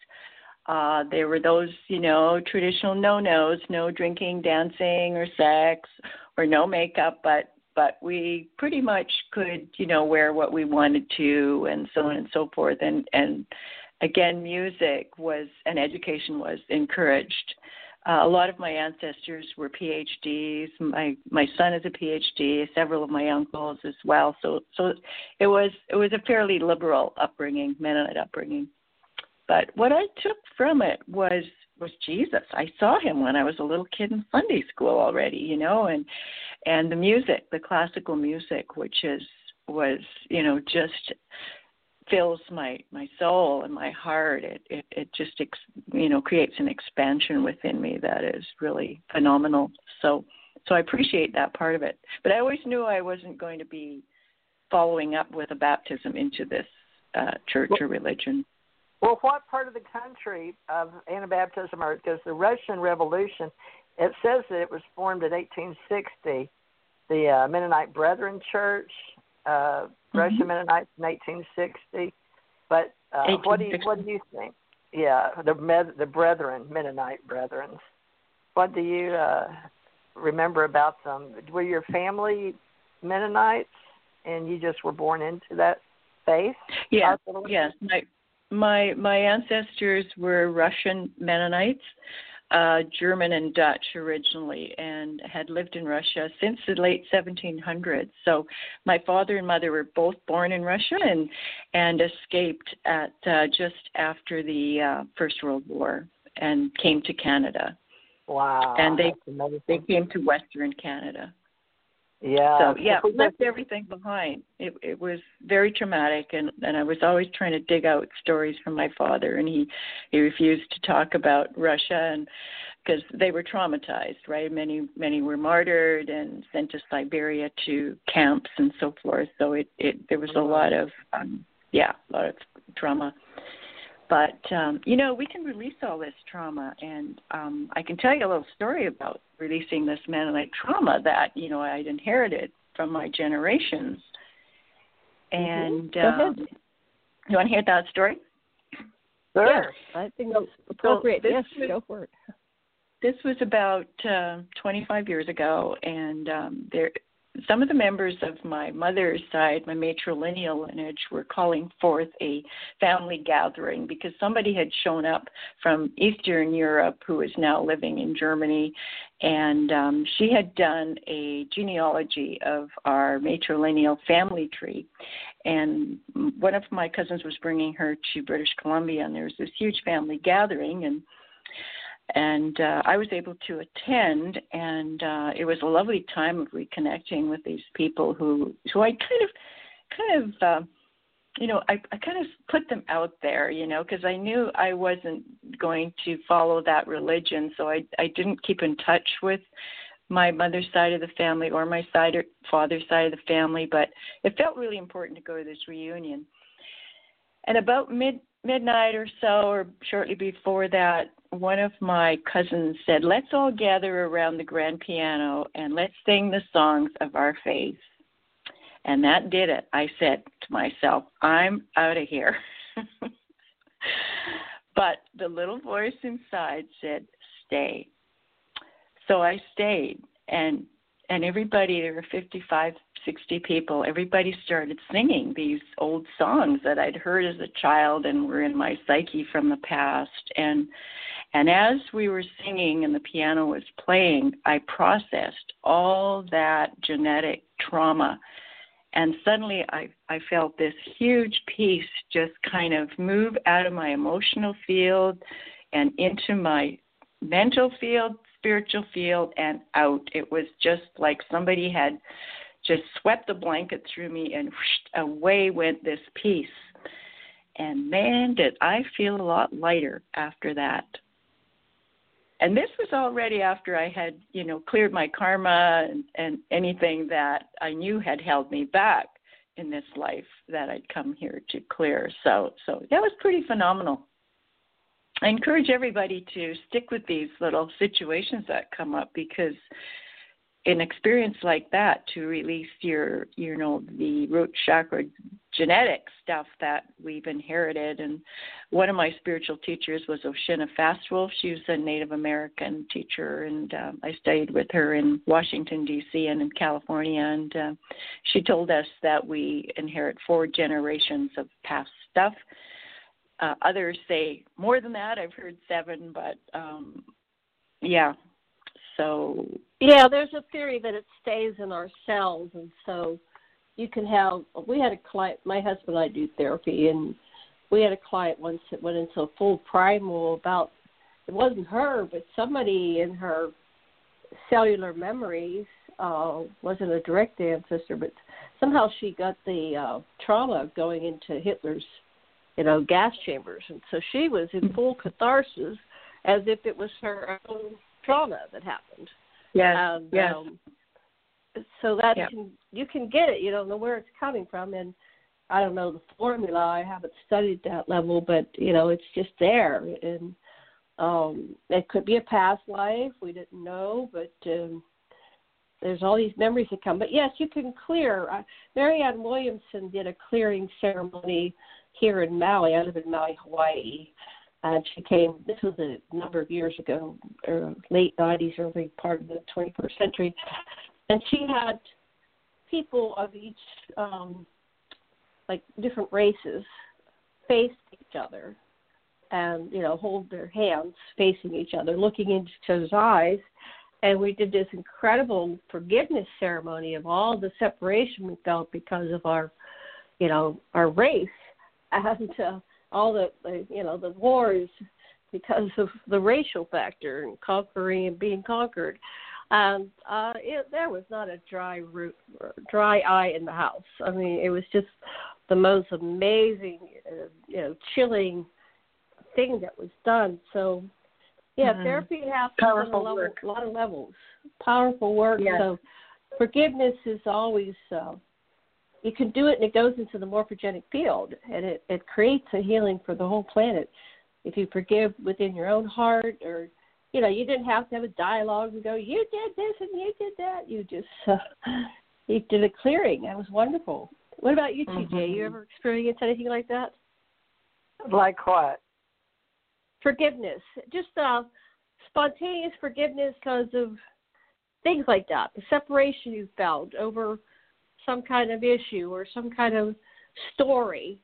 Uh, there were those, you know, traditional no-nos, no drinking, dancing, or sex, or no makeup, but but we pretty much could, you know, wear what we wanted to, and so on and so forth. And and again, music was and education was encouraged. Uh, a lot of my ancestors were PhDs. My my son is a PhD. Several of my uncles as well. So so it was it was a fairly liberal upbringing, Mennonite upbringing. But what I took from it was was Jesus. I saw him when I was a little kid in Sunday school already, you know, and and the music, the classical music, which is was you know just fills my my soul and my heart. It it, it just ex, you know creates an expansion within me that is really phenomenal. So so i appreciate that part of it. But i always knew i wasn't going to be following up with a baptism into this uh church or religion. Well, what part of the country of Anabaptism or because the Russian Revolution, it says that it was formed in 1860, the uh, Mennonite Brethren Church, uh, Russian Mennonites in 1860. But uh, what do you what do you think? Yeah, the med, the Brethren, Mennonite Brethren. What do you uh, remember about them? Were your family Mennonites, and you just were born into that faith? yeah yes my my my ancestors were russian mennonites uh german and dutch originally and had lived in russia since the late 1700s so my father and mother were both born in russia and and escaped at uh, just after the uh, first world war and came to canada. Wow. And they- they came to western canada yeah. so yeah, we left everything behind. It it was very traumatic, and and I was always trying to dig out stories from my father, and he he refused to talk about Russia, and because they were traumatized, right? Many many were martyred and sent to Siberia to camps and so forth. So it it there was a Mhm. lot of um, yeah, a lot of trauma. But um, you know, we can release all this trauma, and um, I can tell you a little story about releasing this Mennonite trauma that you know I'd inherited from my generations. And mm-hmm. um, you want to hear that story? Sure. Yes, I think that's appropriate. yes, was, go for it. This was about uh, 25 years ago, and um, there some of the members of my mother's side, my matrilineal lineage, were calling forth a family gathering because somebody had shown up from Eastern Europe who is now living in Germany, and um, she had done a genealogy of our matrilineal family tree. And one of my cousins was bringing her to British Columbia, and there was this huge family gathering, and and uh, I was able to attend, and uh, it was a lovely time of reconnecting with these people who who I kind of kind of uh, you know I, I kind of put them out there, you know, because I knew I wasn't going to follow that religion, so I I didn't keep in touch with my mother's side of the family or my side or father's side of the family, but it felt really important to go to this reunion. And about mid midnight or so, or shortly before that, one of my cousins said, Let's all gather around the grand piano and let's sing the songs of our faith. And that did it. I said to myself, I'm out of here. but the little voice inside said, Stay. So I stayed and and everybody there were 55 60 people everybody started singing these old songs that i'd heard as a child and were in my psyche from the past and and as we were singing and the piano was playing i processed all that genetic trauma and suddenly i i felt this huge peace just kind of move out of my emotional field and into my mental field spiritual field and out. It was just like somebody had just swept the blanket through me and whoosh, away went this peace. And man, did I feel a lot lighter after that. And this was already after I had, you know, cleared my karma and, and anything that I knew had held me back in this life that I'd come here to clear. So so that was pretty phenomenal. I encourage everybody to stick with these little situations that come up because an experience like that to release your you know the root chakra genetic stuff that we've inherited and one of my spiritual teachers was Oshina Fastwolf she was a Native American teacher and um, I studied with her in Washington D.C. and in California and uh, she told us that we inherit four generations of past stuff uh, others say more than that. I've heard seven, but um, yeah. So yeah, there's a theory that it stays in our cells, and so you can have. We had a client. My husband and I do therapy, and we had a client once that went into a full primal about. It wasn't her, but somebody in her cellular memories uh, wasn't a direct ancestor, but somehow she got the uh, trauma of going into Hitler's you know, gas chambers. And so she was in full catharsis as if it was her own trauma that happened. Yes. And, yes. Um, so that yeah. can you can get it. You don't know where it's coming from, and I don't know the formula. I haven't studied that level, but you know it's just there, and um, it could be a past life. We didn't know, but um, there's all these memories that come. But yes, you can clear. Uh, Marianne Williamson did a clearing ceremony here in Maui. I live in Maui, Hawaii. And she came, this was a number of years ago, or late 90s, early part of the 21st century. And she had people of each, um, like different races, face each other and, you know, hold their hands facing each other, looking into each other's eyes. And we did this incredible forgiveness ceremony of all the separation we felt because of our, you know, our race and uh, all the, the you know the wars because of the racial factor and conquering and being conquered. And uh, it, there was not a dry root, dry eye in the house. I mean, it was just the most amazing, uh, you know, chilling thing that was done. So, yeah, mm-hmm. therapy happens on a, level, a lot of levels. Powerful work. Yes. So, forgiveness is always uh, you can do it and it goes into the morphogenic field and it, it creates a healing for the whole planet. If you forgive within your own heart or you know, you didn't have to have a dialogue and go, You did this and you did that. You just uh, you did a clearing. That was wonderful. What about you, TJ? Mm-hmm. You ever experienced anything like that? Like what? Forgiveness. Just uh spontaneous forgiveness because of things like that. The separation you felt over some kind of issue or some kind of story.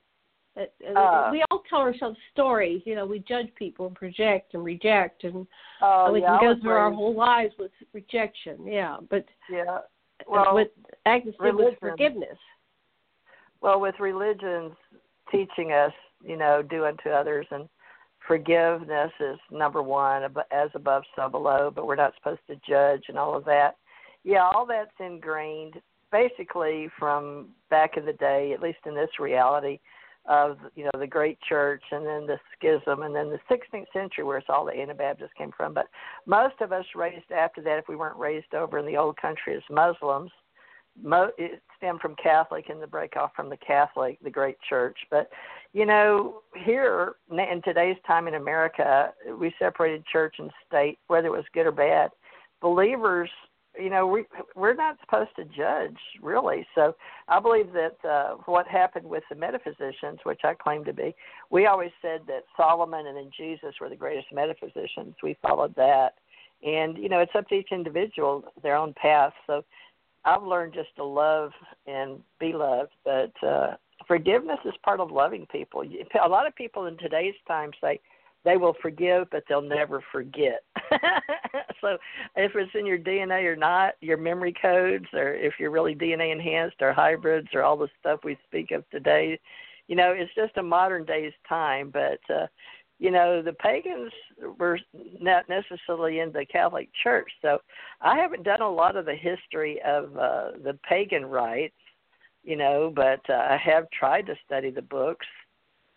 Uh, we all tell ourselves stories. You know, we judge people and project and reject, and uh, we yeah, can go through our whole lives with rejection. Yeah, but yeah, well, with Agnes, it was forgiveness. Well, with religions teaching us, you know, do unto others, and forgiveness is number one, as above, so below. But we're not supposed to judge and all of that. Yeah, all that's ingrained basically from back in the day, at least in this reality of you know the great church and then the schism and then the 16th century where it's all the Anabaptists came from. But most of us raised after that, if we weren't raised over in the old country as Muslims, mo- it stemmed from Catholic and the break off from the Catholic, the great church. But you know, here in today's time in America, we separated church and state, whether it was good or bad. Believers you know we we're not supposed to judge really. So i believe that uh what happened with the metaphysicians which i claim to be we always said that solomon and then jesus were the greatest metaphysicians. We followed that. And you know it's up to each individual their own path. So i've learned just to love and be loved. But uh forgiveness is part of loving people. A lot of people in today's time say they will forgive, but they'll never forget. so if it's in your DNA or not, your memory codes, or if you're really DNA enhanced or hybrids or all the stuff we speak of today, you know, it's just a modern day's time. But uh, you know, the pagans were not necessarily in the Catholic Church, so I haven't done a lot of the history of uh, the pagan rites, you know, but uh, I have tried to study the books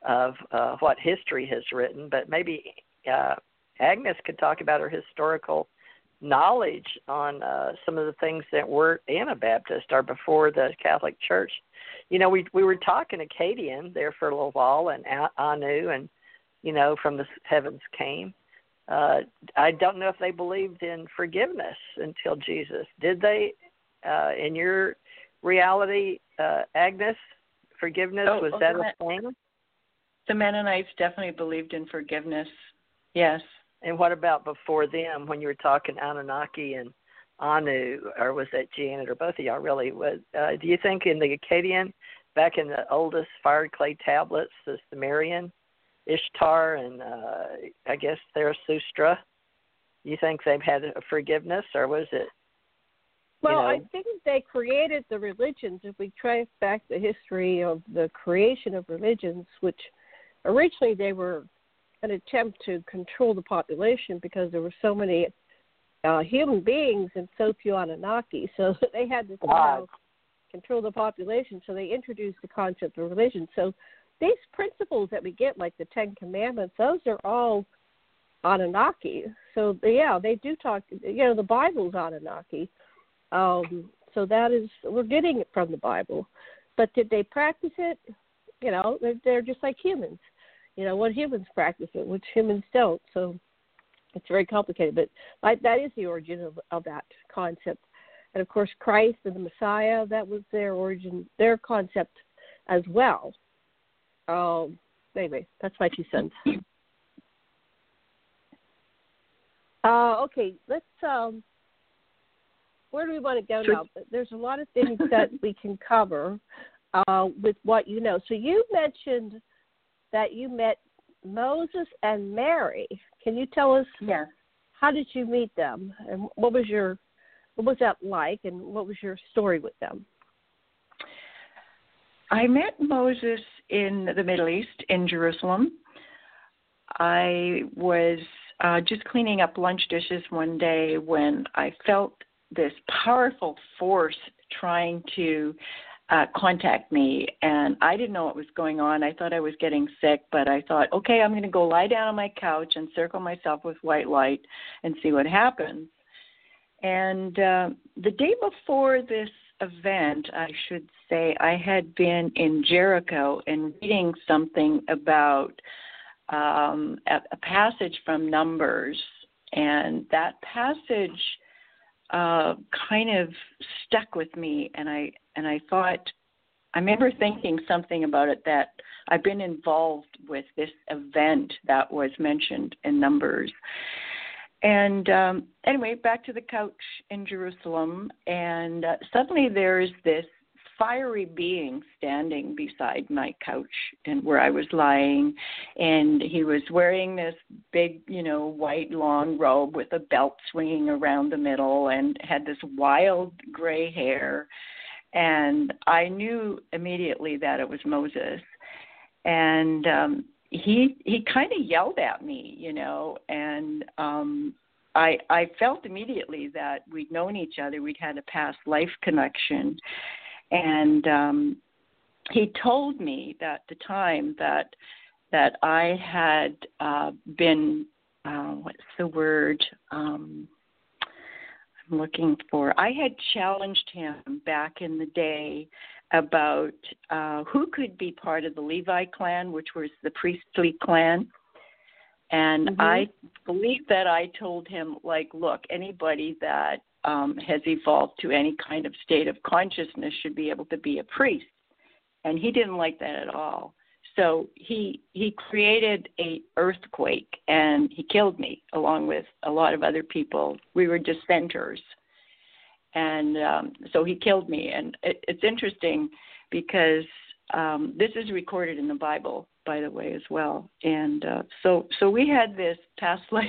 of uh, what history has written, but maybe uh, Agnes could talk about her historical knowledge on uh, some of the things that were Anabaptist or before the Catholic Church. You know, we we were talking Akkadian there for a little while, and Anu, and you know, from the heavens came. Uh, I don't know if they believed in forgiveness until Jesus. Did they? Uh, in your reality, uh, Agnes, forgiveness oh, was oh, that a thing? The Mennonites definitely believed in forgiveness. Yes. And what about before them when you were talking Anunnaki and Anu, or was that Janet, or both of y'all really? Was, uh, do you think in the Akkadian, back in the oldest fired clay tablets, the Sumerian, Ishtar, and uh, I guess Zarathustra, you think they've had a forgiveness, or was it? Well, you know, I think they created the religions. If we trace back the history of the creation of religions, which originally they were an attempt to control the population because there were so many uh, human beings and so few Anunnaki. So they had to somehow control the population. So they introduced the concept of religion. So these principles that we get, like the Ten Commandments, those are all Anunnaki. So yeah, they do talk. You know, the Bible's Anunnaki. Um, so that is we're getting it from the Bible. But did they practice it? You know, they're, they're just like humans. You know, what humans practice it, which humans don't. So it's very complicated. But that is the origin of, of that concept. And of course, Christ and the Messiah, that was their origin, their concept as well. Um, anyway, that's my two cents. Uh, okay, let's. Um, where do we want to go now? There's a lot of things that we can cover uh, with what you know. So you mentioned that you met Moses and Mary. Can you tell us? Yes. How did you meet them, and what was your what was that like, and what was your story with them? I met Moses in the Middle East, in Jerusalem. I was uh, just cleaning up lunch dishes one day when I felt this powerful force trying to uh, contact me, and I didn't know what was going on. I thought I was getting sick, but I thought, okay, I'm going to go lie down on my couch and circle myself with white light and see what happens. And uh, the day before this event, I should say, I had been in Jericho and reading something about um, a, a passage from Numbers, and that passage uh, kind of stuck with me, and I and I thought I remember thinking something about it that I've been involved with this event that was mentioned in Numbers. And um, anyway, back to the couch in Jerusalem, and uh, suddenly there's this fiery being standing beside my couch and where I was lying and he was wearing this big, you know, white long robe with a belt swinging around the middle and had this wild gray hair and I knew immediately that it was Moses. And um he he kind of yelled at me, you know, and um I I felt immediately that we'd known each other, we'd had a past life connection. And um, he told me that the time that that I had uh, been uh, what's the word um, looking for. I had challenged him back in the day about uh, who could be part of the Levi clan, which was the priestly clan. And mm-hmm. I believe that I told him, like, look, anybody that um, has evolved to any kind of state of consciousness should be able to be a priest. And he didn't like that at all. So he he created a earthquake and he killed me along with a lot of other people. We were dissenters, and um, so he killed me. And it, it's interesting because um, this is recorded in the Bible, by the way, as well. And uh, so so we had this past life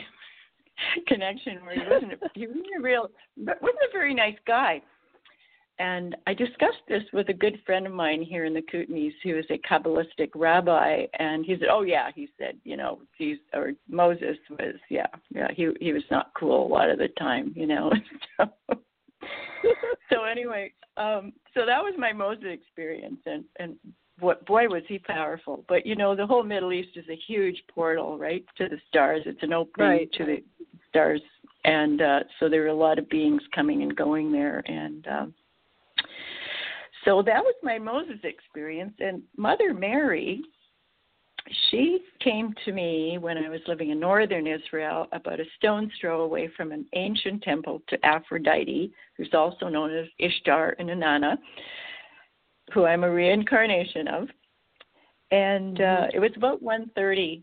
connection where he wasn't a, he wasn't a real wasn't a very nice guy. And I discussed this with a good friend of mine here in the Kootenays, who is a Kabbalistic rabbi, and he said, "Oh yeah," he said, "you know, he's or Moses was, yeah, yeah, he he was not cool a lot of the time, you know." so, so anyway, um, so that was my Moses experience, and and what boy was he powerful. But you know, the whole Middle East is a huge portal, right, to the stars. It's an opening right. to the stars, and uh, so there were a lot of beings coming and going there, and um, so that was my Moses experience. And Mother Mary, she came to me when I was living in northern Israel, about a stone's throw away from an ancient temple to Aphrodite, who's also known as Ishtar and Inanna, who I'm a reincarnation of. And uh, mm-hmm. it was about 1.30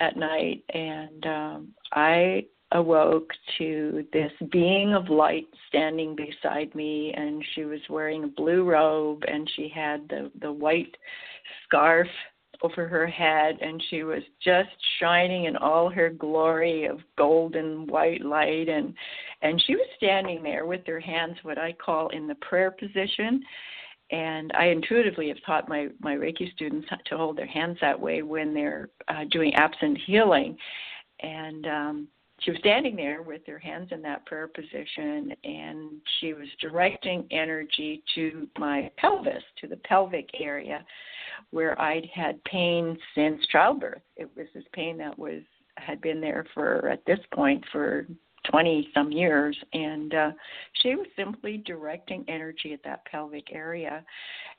at night, and um, I awoke to this being of light standing beside me and she was wearing a blue robe and she had the the white scarf over her head and she was just shining in all her glory of golden white light and and she was standing there with her hands what I call in the prayer position. And I intuitively have taught my my Reiki students to hold their hands that way when they're uh, doing absent healing. And um she was standing there with her hands in that prayer position and she was directing energy to my pelvis to the pelvic area where i'd had pain since childbirth. It was this pain that was had been there for at this point for 20 some years. And uh she was simply directing energy at that pelvic area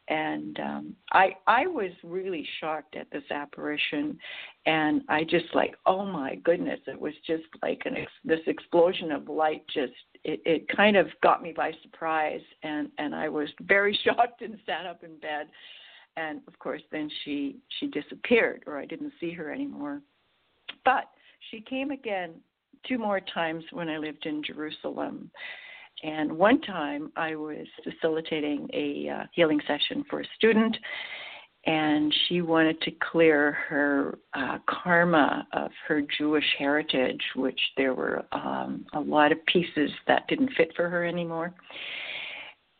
and um i i was really shocked at this apparition. And i just like oh my goodness it was just like an ex- this explosion of light just it it kind of got me by surprise. And and i was very shocked and sat up in bed. And of course then she she disappeared or i didn't see her anymore. But she came again two more times when i lived in jerusalem and one time I was facilitating a uh, healing session for a student, and she wanted to clear her uh, karma of her Jewish heritage, which there were um, a lot of pieces that didn't fit for her anymore.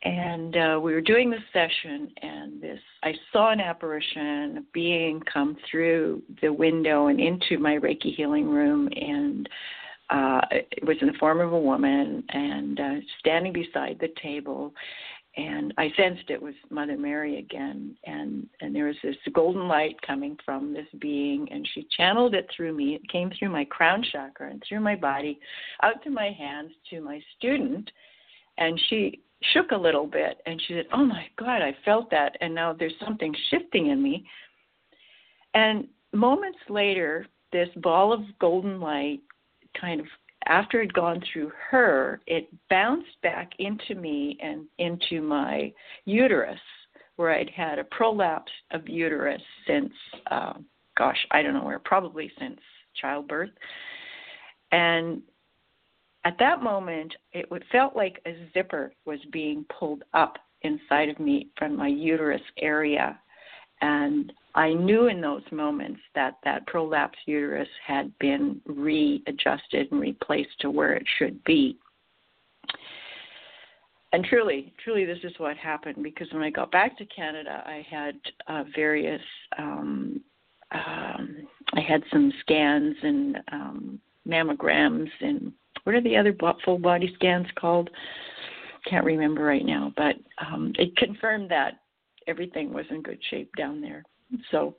And uh, we were doing this session, and this I saw an apparition, a being come through the window and into my Reiki healing room, and uh, it was in the form of a woman and uh, standing beside the table and I sensed it was Mother Mary again, and and there was this golden light coming from this being, and she channeled it through me. It came through my crown chakra and through my body, out to my hands to my student, and she shook a little bit and she said, "Oh my god, I felt that and now there's something shifting in me." And moments later, this ball of golden light kind of after it had gone through her, it bounced back into me and into my uterus, where I'd had a prolapse of uterus since, uh, gosh, I don't know where, probably since childbirth. And at that moment, it felt like a zipper was being pulled up inside of me from my uterus area. And I knew in those moments that that prolapsed uterus had been readjusted and replaced to where it should be. And truly, truly, this is what happened because when I got back to Canada, I had uh, various, um, um, I had some scans and um, mammograms and what are the other full body scans called? Can't remember right now, but um, it confirmed that everything was in good shape down there. So,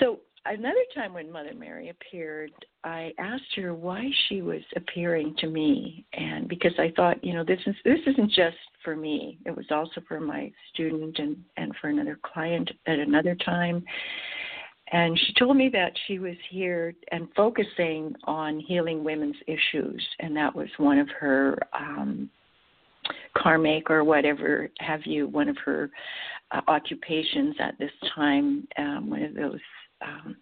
so another time when Mother Mary appeared, I asked her why she was appearing to me, and because I thought, you know, this is this isn't just for me; it was also for my student and and for another client at another time. And she told me that she was here and focusing on healing women's issues, and that was one of her um, karmic or whatever have you, one of her uh, occupations at this time, um, one of those, um,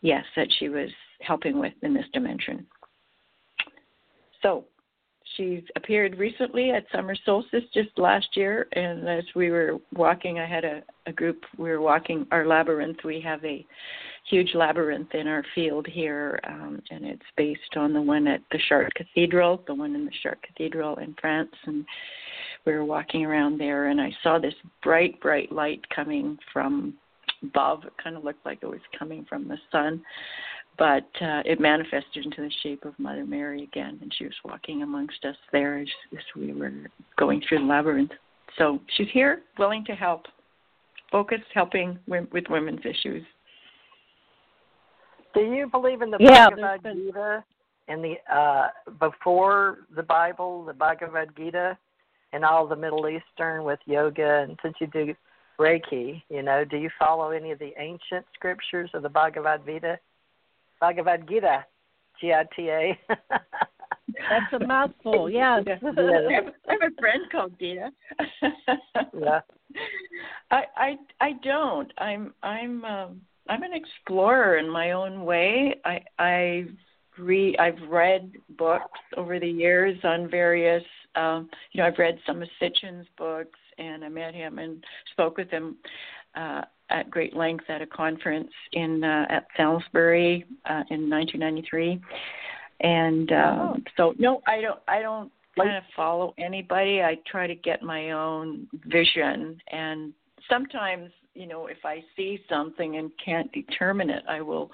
yes, that she was helping with in this dimension. So she's appeared recently at summer solstice just last year and as we were walking i had a, a group we were walking our labyrinth. We have a huge labyrinth in our field here um, and it's based on the one at the chartres cathedral the one in the chartres cathedral in france and we were walking around there and i saw this bright bright light coming from above. It kind of looked like it was coming from the sun but uh, it manifested into the shape of Mother Mary again, and she was walking amongst us there as, as we were going through the labyrinth. So she's here, willing to help, focused, helping with women's issues. Do you believe in the yeah, Bhagavad been... Gita and the uh, before the Bible, the Bhagavad Gita, and all the Middle Eastern with yoga? And since you do Reiki, you know, do you follow any of the ancient scriptures of the Bhagavad Gita? Bhagavad Gita, G I T A. That's a mouthful. Yes. yes. I, have, I have a friend called Gita. yeah. I I I don't. I'm I'm um I'm an explorer in my own way. I I read I've read books over the years on various um you know I've read some of Sitchin's books and I met him and spoke with him uh at great length at a conference in uh, at Salisbury uh, in 1993, and um, oh. so no, I don't. I don't kind of follow anybody. I try to get my own vision, and sometimes you know if I see something and can't determine it, I will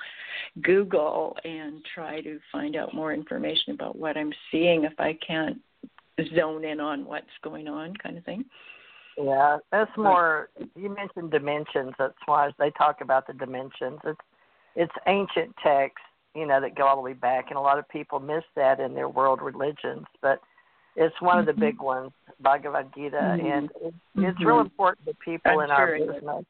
Google and try to find out more information about what I'm seeing if I can't zone in on what's going on, kind of thing. Yeah, that's more. You mentioned dimensions. That's why they talk about the dimensions. It's it's ancient texts, you know, that go all the way back, and a lot of people miss that in their world religions. But it's one mm-hmm. of the mm-hmm. big ones, Bhagavad Gita, mm-hmm. and it's, mm-hmm. real important to people That's in our business.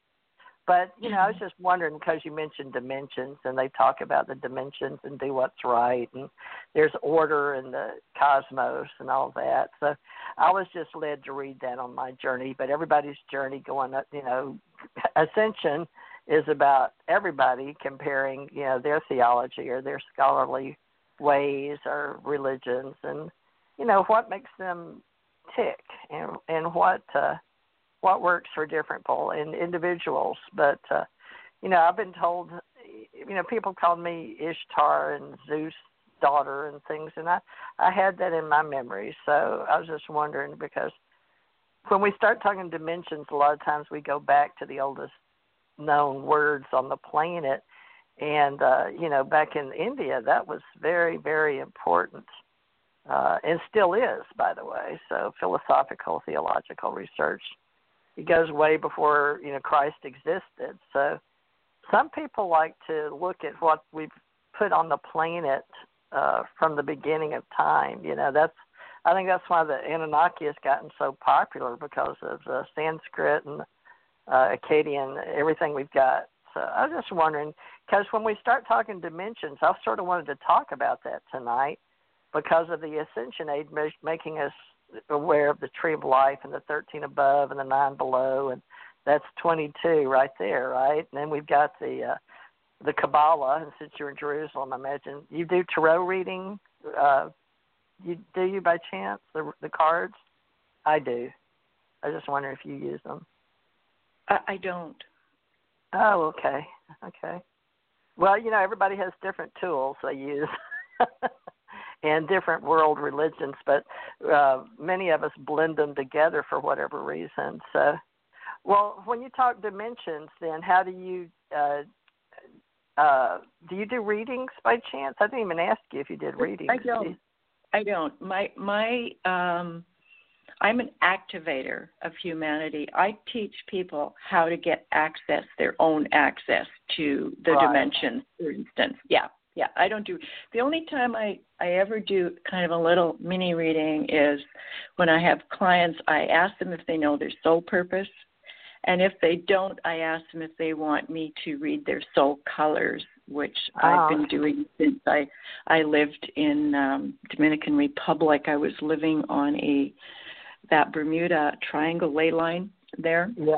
But you know, I was just wondering because you mentioned dimensions, and they talk about the dimensions and do what's right, and there's order in the cosmos and all that. So I was just led to read that on my journey. But everybody's journey going up, you know, ascension is about everybody comparing, you know, their theology or their scholarly ways or religions, and you know what makes them tick and and what. uh what works for different people and individuals. But uh, you know, I've been told, you know, people called me Ishtar and Zeus daughter and things, and I I had that in my memory. So I was just wondering because when we start talking dimensions, a lot of times we go back to the oldest known words on the planet. And uh, you know, back in India, that was very, very important, uh, and still is, by the way. So philosophical, theological research it goes way before you know Christ existed. So some people like to look at what we've put on the planet uh, from the beginning of time. You know, that's I think that's why the Anunnaki has gotten so popular because of the Sanskrit and uh, Akkadian, everything we've got. So I was just wondering, because when we start talking dimensions, I sort of wanted to talk about that tonight because of the Ascension Age making us aware of the tree of life and the 13 above and the 9 below, and that's 22 right there, right? And then we've got the uh, the Kabbalah, and since you're in Jerusalem, I imagine you do tarot reading. Uh, you do you by chance the the cards? I do. I just wonder if you use them. I, I don't. Oh, okay, okay. Well, you know, everybody has different tools they use. and different world religions, but uh, many of us blend them together for whatever reason. So, well, when you talk dimensions, then how do you uh, uh, do you do readings by chance? I didn't even ask you if you did readings. I don't. I don't. My my um I'm an activator of humanity. I teach people how to get access, their own access to the right. dimensions, for instance. Yeah, yeah. I don't do. The only time I I ever do kind of a little mini reading is when I have clients. I ask them if they know their soul purpose, and if they don't, I ask them if they want me to read their soul colors, which oh. I've been doing since I I lived in um, Dominican Republic. I was living on a that Bermuda Triangle ley line there. Yeah.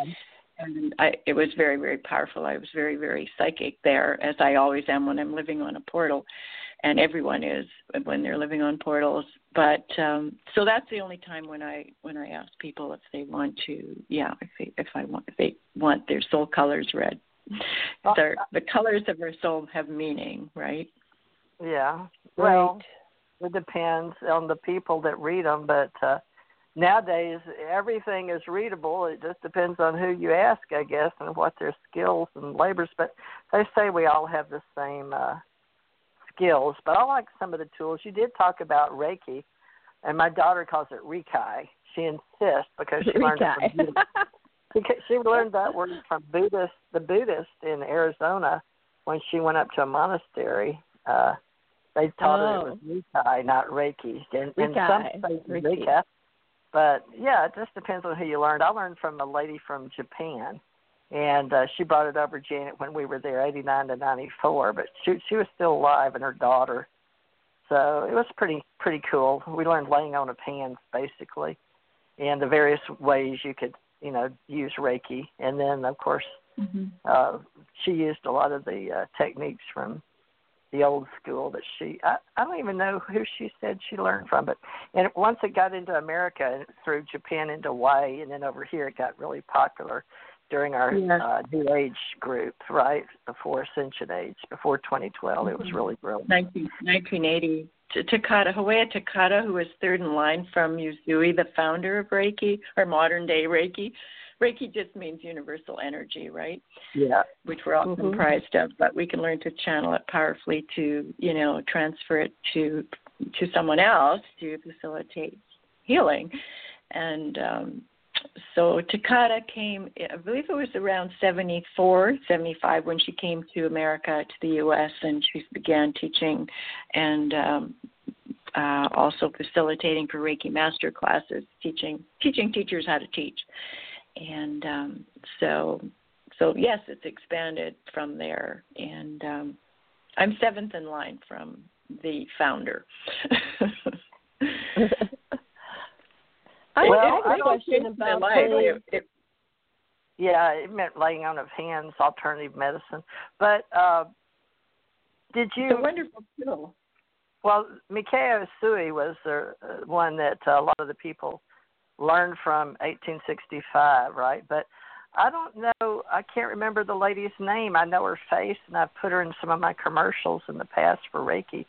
And I, it was very, very powerful. I was very, very psychic there, as I always am when I'm living on a portal, and everyone is when they're living on portals. But um, so that's the only time when I when I ask people if they want to, yeah, if they, if I want if they want their soul colors read. Their, the colors of our soul have meaning, right? Yeah. Well, right. it depends on the people that read them, but uh, nowadays everything is readable. It just depends on who you ask, I guess, and what their skills and labors. But they say we all have the same uh, skills. But I like some of the tools. You did talk about Reiki, and my daughter calls it Reiki. She insists because she learned it from because she learned that word from Buddhist the Buddhist in Arizona when she went up to a monastery. Uh, they taught oh. her it was Reiki, not Reiki. And, Reiki. and some say Reiki. Reiki. But yeah, it just depends on who you learned. I learned from a lady from Japan, and uh, she brought it over Janet when we were there, eighty nine to ninety four. But she she was still alive, and her daughter. So it was pretty pretty cool. We learned laying on of hands basically, and the various ways you could you know use Reiki, and then of course mm-hmm. uh, she used a lot of the uh, techniques from the old school that she I, I don't even know who she said she learned from but and once it got into America and through Japan into Hawaii and then over here it got really popular during our yes. uh, New Age group, right before Ascension Age, before 2012. Mm-hmm. It was really brilliant. 19, 1980. Takata Hawayo Takata, who was third in line from Usui the founder of Reiki or modern day Reiki, Reiki just means universal energy, right? Yeah. Which we're all mm-hmm. comprised of, but we can learn to channel it powerfully to, you know, transfer it to to someone else to facilitate healing. And um so Takata came, I believe it was around 74, 75 when she came to America, to the U.S., and she began teaching and um, uh, also facilitating for Reiki master classes, teaching teaching teachers how to teach and um, so so yes, it's expanded from there, and um, I'm seventh in line from the founder. I, well, I have I a question about it, it, yeah, it meant laying on of hands, alternative medicine. But uh, did you? It's a wonderful tool. Well, Mikao Usui was the uh, one that uh, a lot of the people learned from 1865, right? But I don't know. I can't remember the lady's name. I know her face, and I've put her in some of my commercials in the past for Reiki.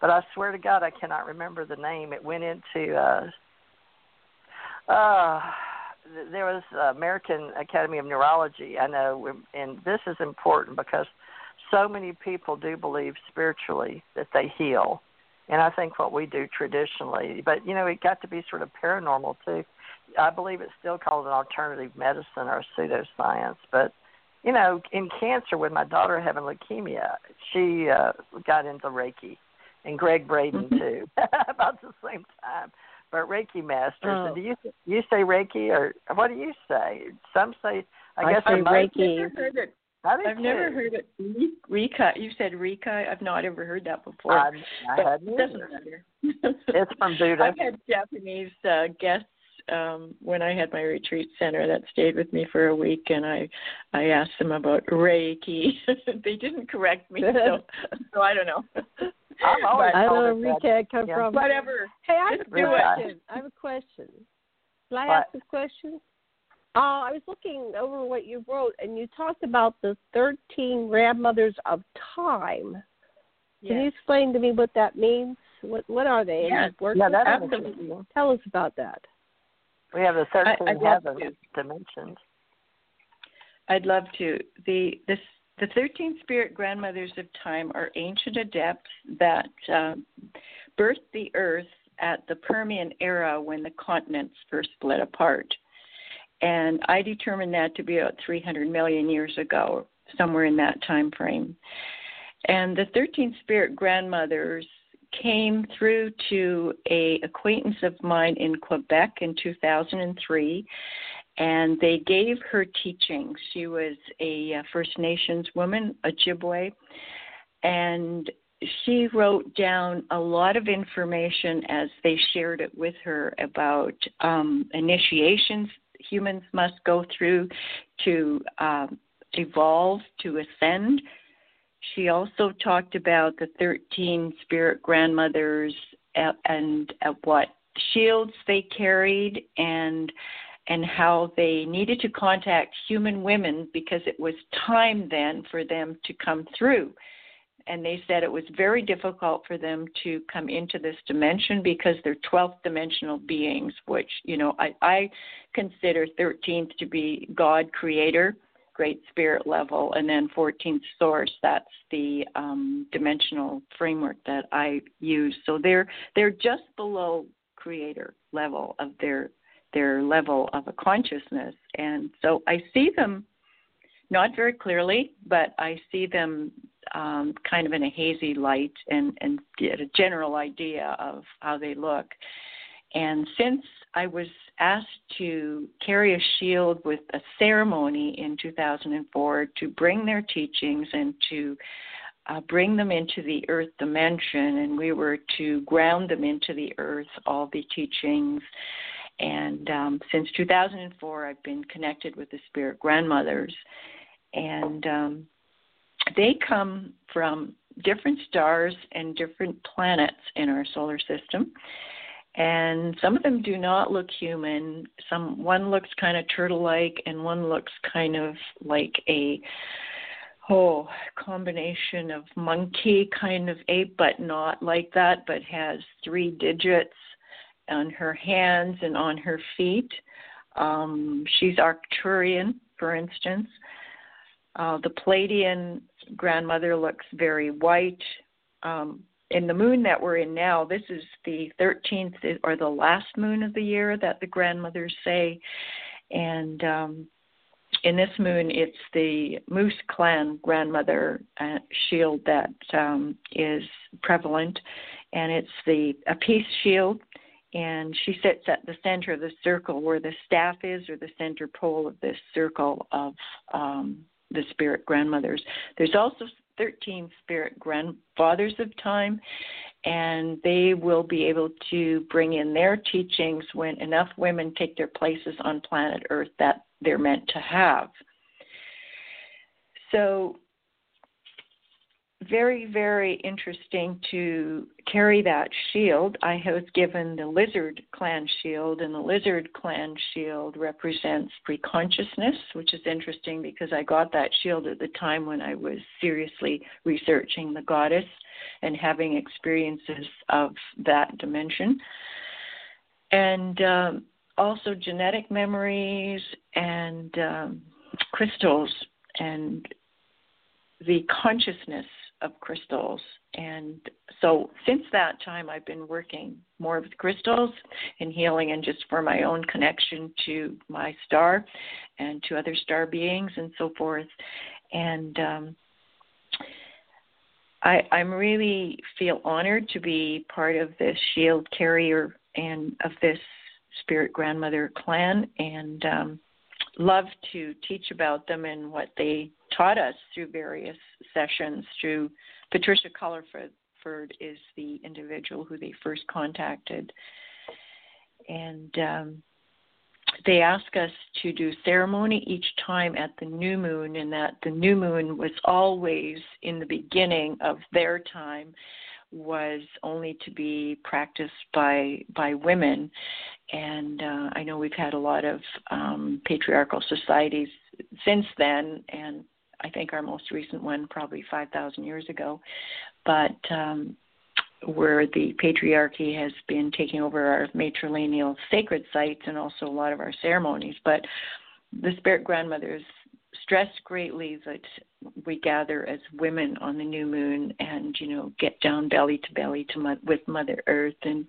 But I swear to God, I cannot remember the name. It went into. uh uh there was American Academy of Neurology. I know, and this is important because so many people do believe spiritually that they heal, and I think what we do traditionally, but you know, it got to be sort of paranormal too. I believe it's still called an alternative medicine or pseudoscience, but you know, in cancer with my daughter having leukemia, she uh, got into Reiki, and Gregg Braden mm-hmm. too, about the same time. but Reiki masters. Oh. Do you you say Reiki or what do you say? Some say I, I guess say Reiki. I've never heard it. I never heard it. Re- Rika. You said Rika. I've not ever heard that before. I, I But hadn't it doesn't matter. It's from Buddha. I've had Japanese uh, guests um, when I had my retreat center that stayed with me for a week, and I I asked them about Reiki. they didn't correct me, so so I don't know. I've always I don't know her where Rika come yeah. from. Whatever. Hey, I have a question. I have a question. Can I What? ask this question? Uh, I was looking over what you wrote, and you talked about the 13 grandmothers of time. Can you explain to me what that means? What what are they? And Yes. you've Yeah, with that absolutely. Tell us about that. We have the thirteen I'd heavens dimensions. I'd love to. The this the thirteen spirit grandmothers of time are ancient adepts that um, birthed the earth at the Permian era when the continents first split apart. And I determined that to be about 300 million years ago, somewhere in that time frame. And the 13 spirit grandmothers came through to a acquaintance of mine in Quebec in 2003 and they gave her teachings. She was a uh, First Nations woman, Ojibwe, and she wrote down a lot of information as they shared it with her about um, initiations humans must go through to um, evolve, to ascend. She also talked about the 13 spirit grandmothers uh, and uh, what shields they carried and and how they needed to contact human women because it was time then for them to come through. And they said it was very difficult for them to come into this dimension because they're 12th dimensional beings, which, you know, I, I consider 13th to be God creator, great spirit level, and then 14th source. That's the um, dimensional framework that I use. So they're they're just below creator level of their their level of a consciousness. And so I see them not very clearly, but I see them um, kind of in a hazy light and, and get a general idea of how they look. And since I was asked to carry a shield with a ceremony in 2004 to bring their teachings and to uh, bring them into the earth dimension, and we were to ground them into the earth, all the teachings. And um, since 2004, I've been connected with the spirit grandmothers, and um, they come from different stars and different planets in our solar system. And some of them do not look human. Some one looks kind of turtle-like, and one looks kind of like a oh combination of monkey kind of ape, but not like that, but has three digits on her hands and on her feet. Um, she's Arcturian, for instance. Uh, the Pleiadian grandmother looks very white. Um, in the moon that we're in now, this is the 13th or the last moon of the year that the grandmothers say. And um, in this moon, it's the Moose Clan grandmother uh, shield that um, is prevalent, and it's the a peace shield. And she sits at the center of the circle where the staff is, or the center pole of this circle of um, the spirit grandmothers. There's also 13 spirit grandfathers of time, and they will be able to bring in their teachings when enough women take their places on planet Earth that they're meant to have. So, very, very interesting to carry that shield. I was given the lizard clan shield, and the lizard clan shield represents preconsciousness, which is interesting because I got that shield at the time when I was seriously researching the goddess and having experiences of that dimension. And um, also genetic memories and um, crystals and the consciousness of crystals. And so since that time, I've been working more with crystals and healing, and just for my own connection to my star and to other star beings and so forth. And um, I, I'm really feel honored to be part of this shield carrier and of this spirit grandmother clan, and um, love to teach about them and what they taught us through various sessions. Through Patricia Colorford is the individual who they first contacted, and um, they ask us to do ceremony each time at the new moon, and that the new moon was always in the beginning of their time was only to be practiced by by women and uh, I know we've had a lot of um, patriarchal societies since then and I think our most recent one probably 5,000 years ago but um, where the patriarchy has been taking over our matrilineal sacred sites and also a lot of our ceremonies. But the spirit grandmothers stressed greatly that we gather as women on the new moon and you know get down belly to belly to with mother earth and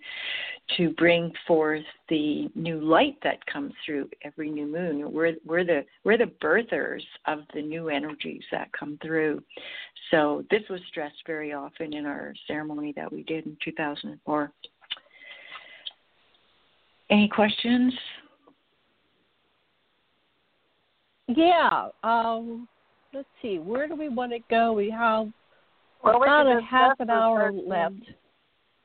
to bring forth the new light that comes through every new moon. We're we're the we're the birthers of the new energies that come through. So this was stressed very often in our ceremony that we did in 2004 any questions Yeah. Um, let's see. Where do we want to go? We have well, about we a half an hour left.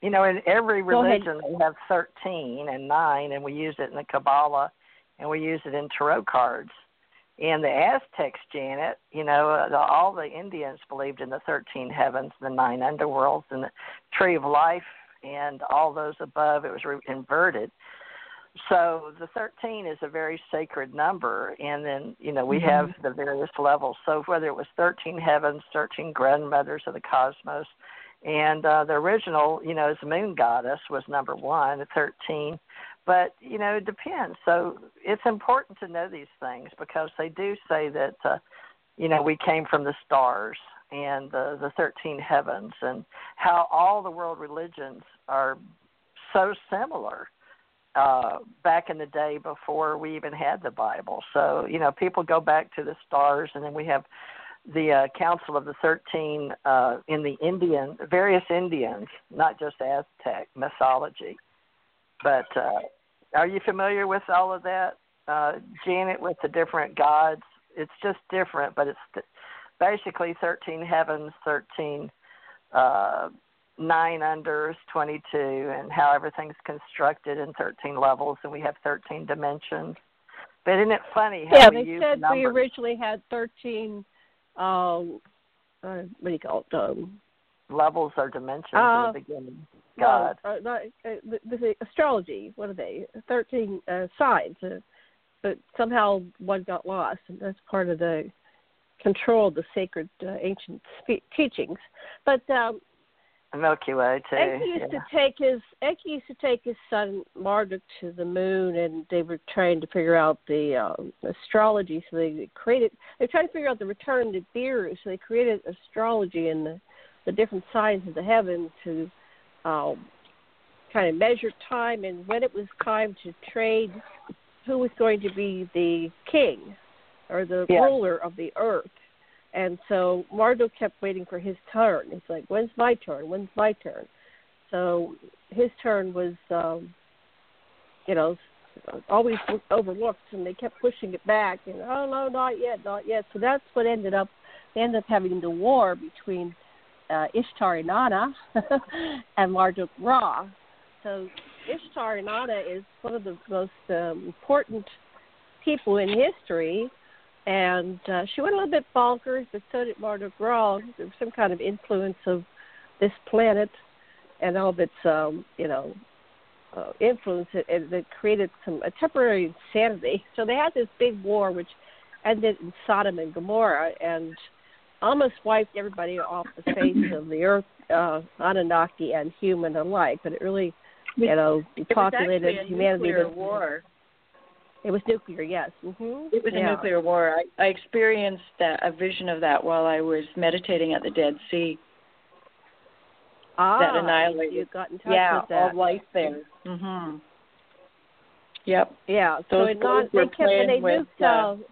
You know, in every religion we have 13 and 9, and we use it in the Kabbalah, and we use it in tarot cards. In the Aztecs, Janet, you know, uh, the, all the Indians believed in the 13 heavens, the nine underworlds, and the tree of life, and all those above. It was re- inverted so the 13 is a very sacred number and then you know we mm-hmm. have the various levels. So whether it was 13 heavens 13 grandmothers of the cosmos and uh, the original you know as moon goddess was number one at 13 but you know it depends. So it's important to know these things because they do say that uh, you know we came from the stars and the the 13 heavens and how all the world religions are so similar uh, back in the day before we even had the Bible. So, you know, people go back to the stars, and then we have the uh, Council of the Thirteen uh, in the Indian, various Indians, not just Aztec mythology. But uh, are you familiar with all of that, uh, Janet, with the different gods? It's just different, but it's th- basically 13 heavens, 13 uh, nine unders, 22, and how everything's constructed in 13 levels, and we have 13 dimensions. But isn't it funny how yeah, we they said numbers? we originally had 13. Um, uh, what do you call it? Um, levels or dimensions uh, in the beginning. God. No, uh, uh, the, the astrology. What are they? 13 uh, signs. Uh, but somehow one got lost, and that's part of the control of the sacred uh, ancient spe- teachings. But um, Milky Way too. Enki used yeah. to take his Enki used to take his son Marduk to the moon, and they were trying to figure out the um, astrology. So they created. They tried to figure out the return to Nibiru. So they created astrology and the, the different signs of the heaven to um, kind of measure time and when it was time to trade. Who was going to be the king or the yeah. ruler of the earth? And so Marduk kept waiting for his turn. He's like, "When's my turn? When's my turn?" So his turn was, um, you know, always overlooked, and they kept pushing it back. And oh no, not yet, not yet. So that's what ended up. They ended up having the war between uh, Ishtar Inanna and Marduk Ra. So Ishtar Inanna is one of the most um, important people in history and uh, she went a little bit bonkers, but so did Marduk Ra. There was some kind of influence of this planet and all of its, um, you know, uh, influence that, that created some a temporary insanity. So they had this big war, which ended in Sodom and Gomorrah, and almost wiped everybody off the face of the earth, uh, Anunnaki and human alike. But it really, you know, depopulated it was humanity. Nuclear war. It was nuclear, yes. Mm-hmm. It was yeah. a nuclear war. I, I experienced that, a vision of that while I was meditating at the Dead Sea. Ah, that annihilated. You got in touch yeah, with that. all life there. Mhm. Yep. Yeah. Those so it not, they kept and they with, nuked, uh,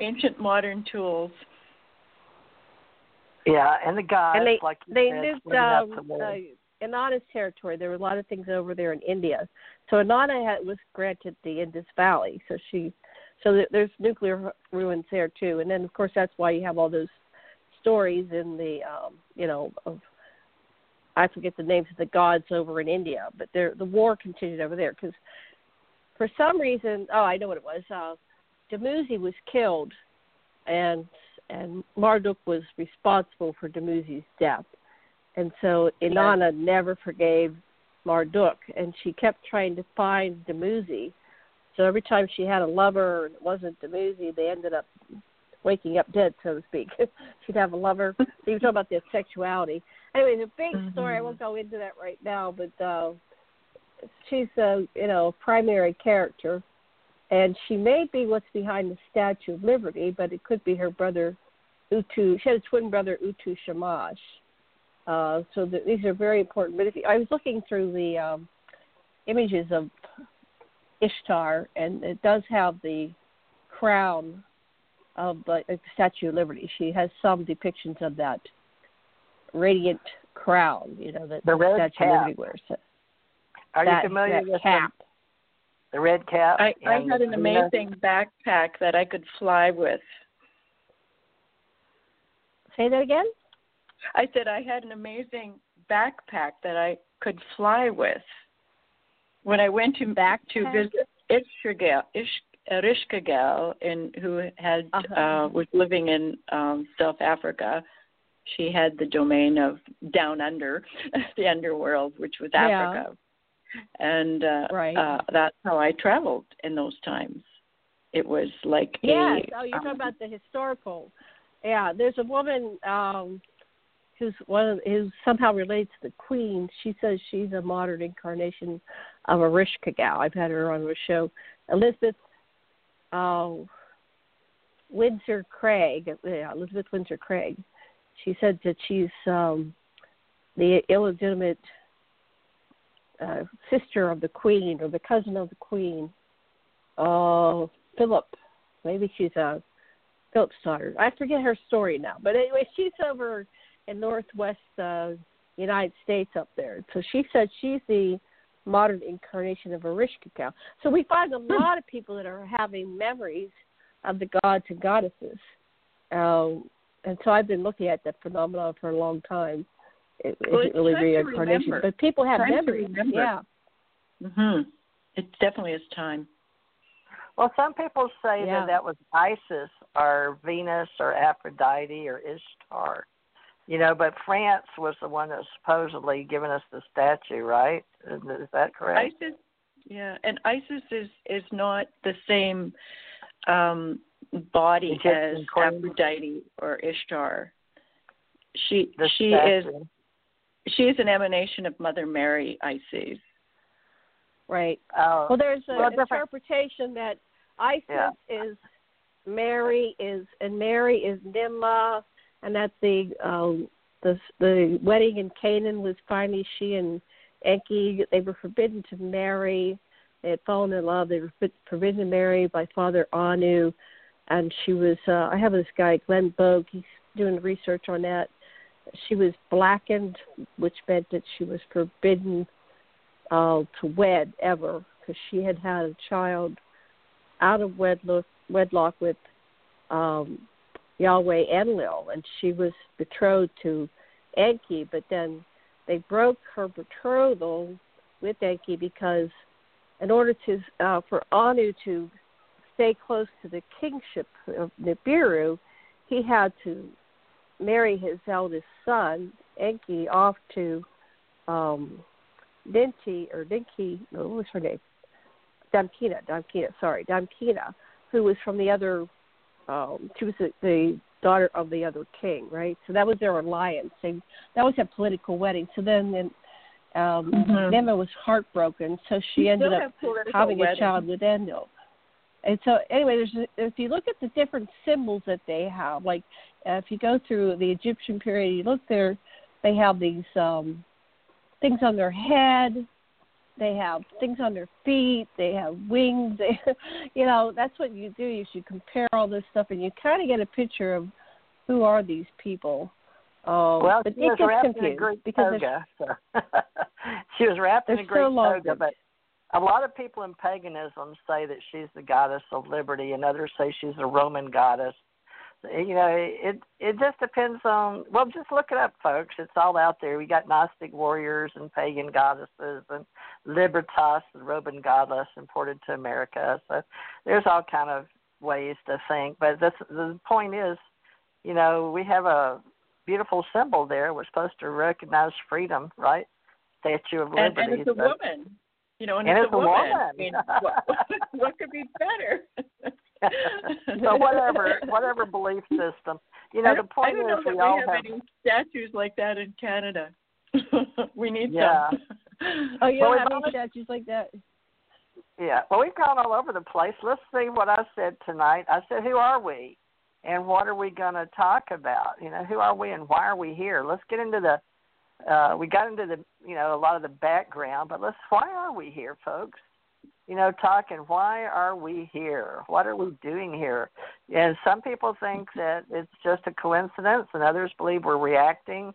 ancient modern tools. Yeah, and the guys and they like you they said, nuked up um, to Inanna's territory. There were a lot of things over there in India. So Inanna had, was granted the Indus Valley. So she, so there's nuclear ruins there too. And then of course that's why you have all those stories in the, um, you know, of I forget the names of the gods over in India, but there the war continued over there because for some reason, oh, I know what it was. Uh, Dumuzi was killed, and and Marduk was responsible for Dumuzi's death, and so Inanna never forgave Marduk, and she kept trying to find Dumuzi. So every time she had a lover and it wasn't Dumuzi, they ended up waking up dead, so to speak. She'd have a lover. so you talk about the sexuality. Anyway, the big mm-hmm. story. I won't go into that right now, but uh, she's a you know primary character, and she may be what's behind the Statue of Liberty, but it could be her brother Utu. She had a twin brother Utu Shamash. Uh, so the, these are very important. But if you, I was looking through the um, images of Ishtar, and it does have the crown of the, the Statue of Liberty. She has some depictions of that radiant crown, you know, that the, the Statue cap. of Liberty wears. Are that, you familiar that with cap? The, the red cap? I, I had an amazing backpack that I could fly with. Say that again? I said I had an amazing backpack that I could fly with. When I went to back to visit Ishkagal, Ish, in who had uh-huh. uh, was living in um, South Africa. She had the domain of down under, the underworld, which was Africa, yeah. and uh, right. uh, that's how I traveled in those times. It was like yes. A, oh, you're um, talking about the historical. Yeah, there's a woman um, who's one of, who somehow relates to the queen. She says she's a modern incarnation of a Ereshkigal. I've had her on the show. Elizabeth uh, Windsor Craig, yeah, Elizabeth Windsor Craig. She said that she's um, the illegitimate uh, sister of the queen or the cousin of the queen. Uh, Philip, maybe she's a Philip's daughter. I forget her story now, but anyway, she's over in northwest uh, United States up there. So she said she's the modern incarnation of Ereshkigal. So we find a hmm. lot of people that are having memories of the gods and goddesses. Um, and so I've been looking at that phenomenon for a long time. It, well, it's really reincarnation, but people have time memories. Yeah. Mhm. It definitely is time. Well, some people say yeah. that that was Isis or Venus or Aphrodite or Ishtar. You know, but France was the one that's supposedly given us the statue, right? Is that correct? ISIS, yeah, and ISIS is is not the same um, body as Aphrodite or Ishtar. She the she statue. is she is an emanation of Mother Mary, Isis. Right. Oh. Well, there's an well, interpretation that Isis yeah. is Mary is and Mary is Ninmah and that the um, the the wedding in Canaan was finally she and Enki. They were forbidden to marry. They had fallen in love. They were forbidden to marry by Father Anu, and she was. Uh, I have this guy Glenn Bogue. He's doing research on that. She was blackened, which meant that she was forbidden uh, to wed ever because she had had a child out of wedlock, wedlock with um, Yahweh Enlil, and she was betrothed to Enki, but then they broke her betrothal with Enki because in order to uh, for Anu to stay close to the kingship of Nibiru, he had to marry his eldest son, Enki, off to um, Dinti or. No, what was her name? Damkina. Damkina. Sorry, Damkina, who was from the other um, she was the, the daughter of the other king, right? So that was their alliance. They, that was a political wedding. So then, then um, mm-hmm. was heartbroken, so she ended up having a child with Enlil. And so, anyway, there's if you look at the different symbols that they have, like uh, if you go through the Egyptian period, you look there, they have these um, things on their head, they have things on their feet, they have wings. They, you know, that's what you do. You should compare all this stuff, and you kind of get a picture of who are these people. Oh, well, but she it was gets wrapped in a Greek because toga. So she was wrapped in a Greek so toga, but a lot of people in paganism say that she's the goddess of liberty, and others say she's a Roman goddess. You know, it it just depends on. Well, just look it up, folks. It's all out there. We got Gnostic warriors and pagan goddesses, and Libertas, and Roman goddess, imported to America. So there's all kind of ways to think. But this, the point is, you know, we have a beautiful symbol there. We're supposed to recognize freedom, right? Statue of And, Liberty. and it's a So- woman. You know, and, And it's, it's a a woman. woman. I mean, what, what could be better? so whatever, whatever belief system. You know, I the don't- point I don't know is that we all have, have. any statues like that in Canada. we need Yeah. some. Oh, you Well, don't we've any statues like that? Yeah. Well, we've gone all over the place. Let's see what I said tonight. I said, "Who are we?" And what are we going to talk about? You know, who are we and why are we here? Let's get into the. Uh, we got into the, you know, a lot of the background, but let's. Why are we here, folks? You know, talking. Why are we here? What are we doing here? And some people think that it's just a coincidence, and others believe we're reacting,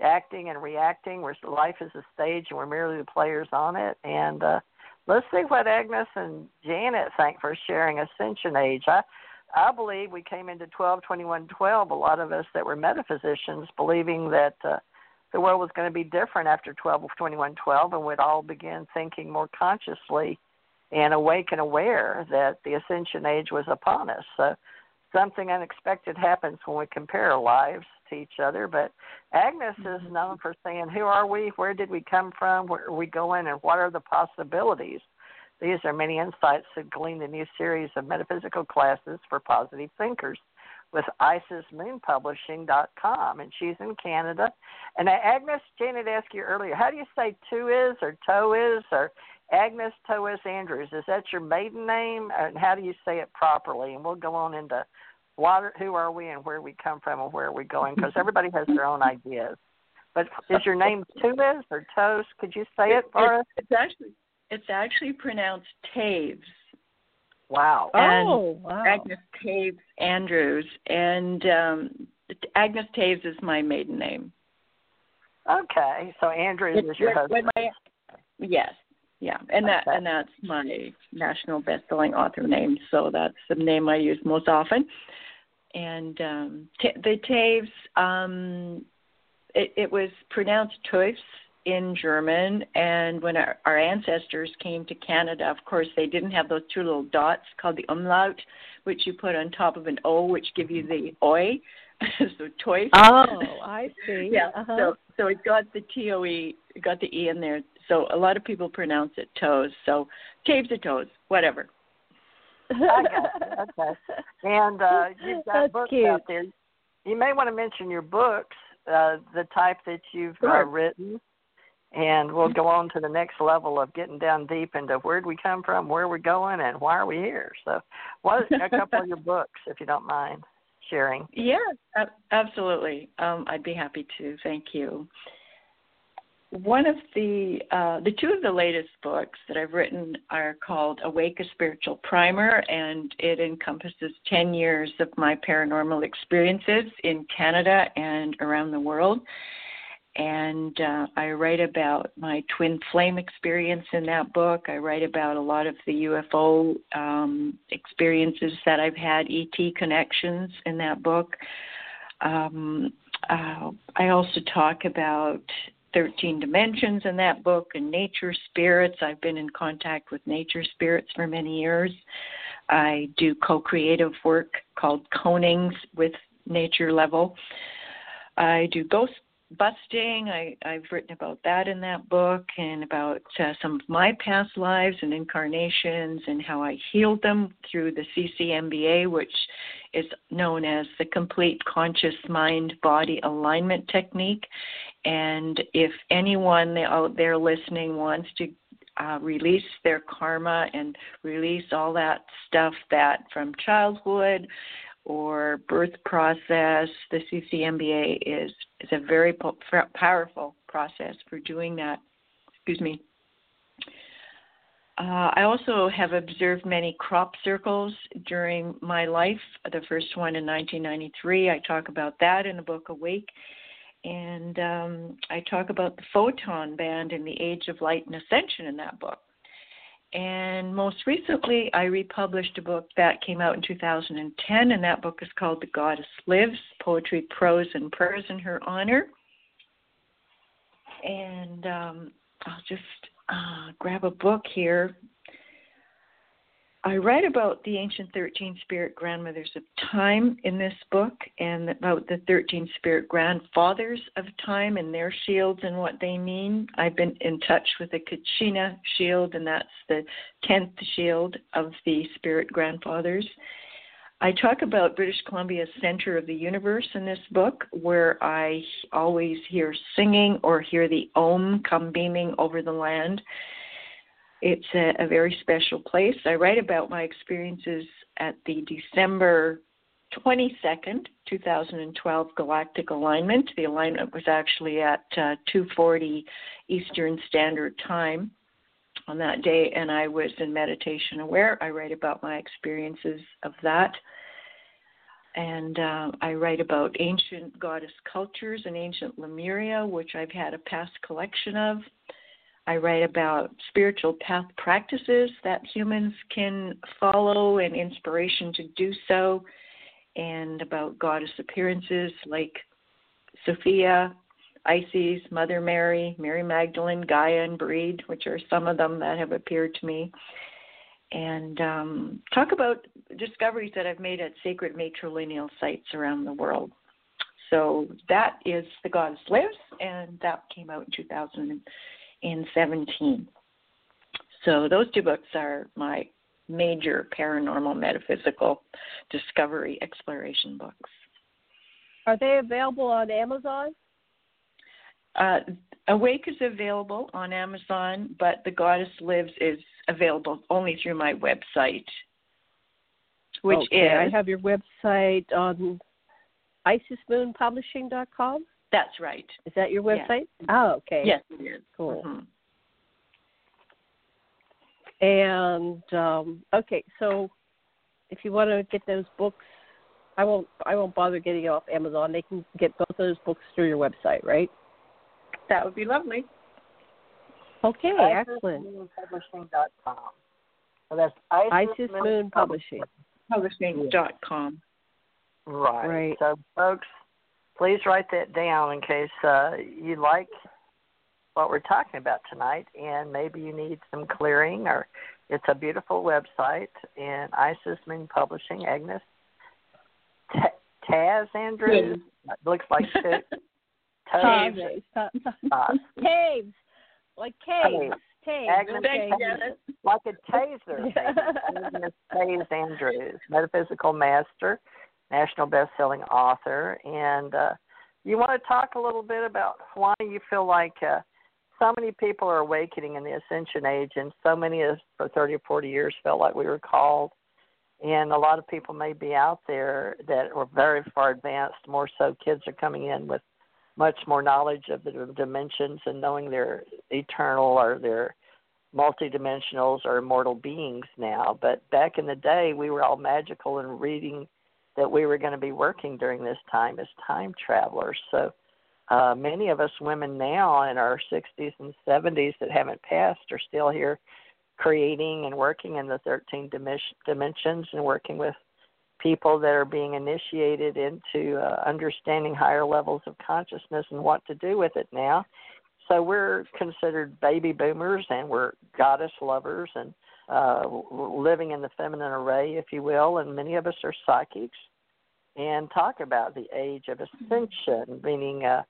acting and reacting. Where life is a stage, and we're merely the players on it. And uh, let's see what Agnes and Janet think for sharing Ascension Age. I, I believe we came into 12, 21, 12, a lot of us that were metaphysicians, believing that uh, the world was going to be different after 12, 21, 12, and we'd all begin thinking more consciously and awake and aware that the Ascension Age was upon us. So something unexpected happens when we compare our lives to each other. But Agnes is mm-hmm. known for saying, Who are we? Where did we come from? Where are we going? And what are the possibilities? These are many insights that glean the new series of metaphysical classes for positive thinkers with IsisMoonPublishing.com. And she's in Canada. And Agnes, Janet asked you earlier, how do you say two is or toe is or Agnes Toes Andrews? Is that your maiden name? And how do you say it properly? And we'll go on into what, who are we and where we come from and where are we going because everybody has their own ideas. But is your name Tuiz or Toes? Could you say it for us? It's actually it's actually pronounced Taves. Wow. And oh, wow. Agnes Taves Andrews, and um, Agnes Taves is my maiden name. Okay, so Andrews It's is your when- husband. my- yes, yeah, and that and that's my national best-selling author name. So that's the name I use most often. And um, t- the Taves, um, it, it was pronounced Teufs in German. And when our, our ancestors came to Canada, of course, they didn't have those two little dots called the umlaut, which you put on top of an O, which give you the oi. so Teufs. Oh, I see. Yeah. Uh-huh. So so it got the T O E, it got the E in there. So a lot of people pronounce it toes. So Taves or toes, whatever. I got. Okay. And uh, you've got That's books cute. out there. You may want to mention your books, uh, the type that you've uh, written, and we'll go on to the next level of getting down deep into where would we come from, where we're going, and why are we here. So, what a couple of your books, if you don't mind sharing. Yeah, absolutely. Um, I'd be happy to. Thank you. One of the uh, the two of the latest books that I've written are called Awake a Spiritual Primer, and it encompasses ten years of my paranormal experiences in Canada and around the world. And uh, I write about my twin flame experience in that book. I write about a lot of the UFO um, experiences that I've had, ET connections in that book. Um, uh, I also talk about 13 dimensions in that book and nature spirits. I've been in contact with nature spirits for many years. I do co creative work called conings with nature level. I do ghost busting. I, I've written about that in that book and about uh, some of my past lives and incarnations and how I healed them through the CCMBA, which is known as the Complete Conscious Mind Body Alignment Technique. And if anyone out there listening wants to uh, release their karma and release all that stuff that from childhood or birth process, the CCMBA is is a very po- powerful process for doing that. Excuse me. Uh, I also have observed many crop circles during my life. The first one in 1993, I talk about that in the book Awake. and um, I talk about the photon band and the age of light and ascension in that book. And most recently, I republished a book that came out in 2010, and that book is called The Goddess Lives Poetry, Prose, and Prayers in Her Honor. And um, I'll just uh, grab a book here. I write about the ancient 13 spirit grandmothers of time in this book and about the 13 spirit grandfathers of time and their shields and what they mean. I've been in touch with the Kachina shield, and that's the 10th shield of the spirit grandfathers. I talk about British Columbia's center of the universe in this book, where I always hear singing or hear the Om come beaming over the land. It's a, a very special place. I write about my experiences at the December 22nd, 2012 galactic alignment. The alignment was actually at uh, 2:40 Eastern Standard Time on that day, and I was in meditation aware. I write about my experiences of that. And uh, I write about ancient goddess cultures and ancient Lemuria, which I've had a past collection of. I write about spiritual path practices that humans can follow and inspiration to do so, and about goddess appearances like Sophia, Isis, Mother Mary, Mary Magdalene, Gaia, and Breed, which are some of them that have appeared to me. And um, talk about discoveries that I've made at sacred matrilineal sites around the world. So that is The Goddess Lives, and that came out in 2017. So those two books are my major paranormal metaphysical discovery exploration books. Are they available on Amazon? Uh, Awake is available on Amazon, but The Goddess Lives is available only through my website, which okay, is. I have your website on isismoonpublishing.com. That's right. Is that your website? Yes. Oh, okay. Yes, it is. Cool. Mm-hmm. And um, okay, so if you want to get those books, I won't. I won't bother getting it off Amazon. They can get both those books through your website, right? That would be lovely. Okay, excellent. IsisMoonPublishing.com. So that's Isis Isis Moon Publishing. Publishing.com. Right. Right. So, folks, please write that down in case uh, you like what we're talking about tonight, and maybe you need some clearing, or it's a beautiful website in Isis Moon Publishing. Agnes T- Taz Andrews looks like two. Taz. Caves. Caves. Like caves. Caves. Agnes Okay. Janet. like a taser. Agnes Taze Andrews, metaphysical master, national best-selling author, and uh, you want to talk a little bit about why you feel like uh, so many people are awakening in the ascension age, and so many of for 30 or 40 years felt like we were called. And a lot of people may be out there that are very far advanced. More so, kids are coming in with much more knowledge of the dimensions and knowing they're eternal or they're multidimensionals or immortal beings now. But back in the day, we were all magical and reading that we were going to be working during this time as time travelers. So uh, many of us women now in our 60s and 70s that haven't passed are still here creating and working in the 13 dimensions and working with people that are being initiated into uh, understanding higher levels of consciousness and what to do with it now. So we're considered baby boomers and we're goddess lovers and uh, living in the feminine array, if you will, and many of us are psychics and talk about the age of ascension, meaning uh,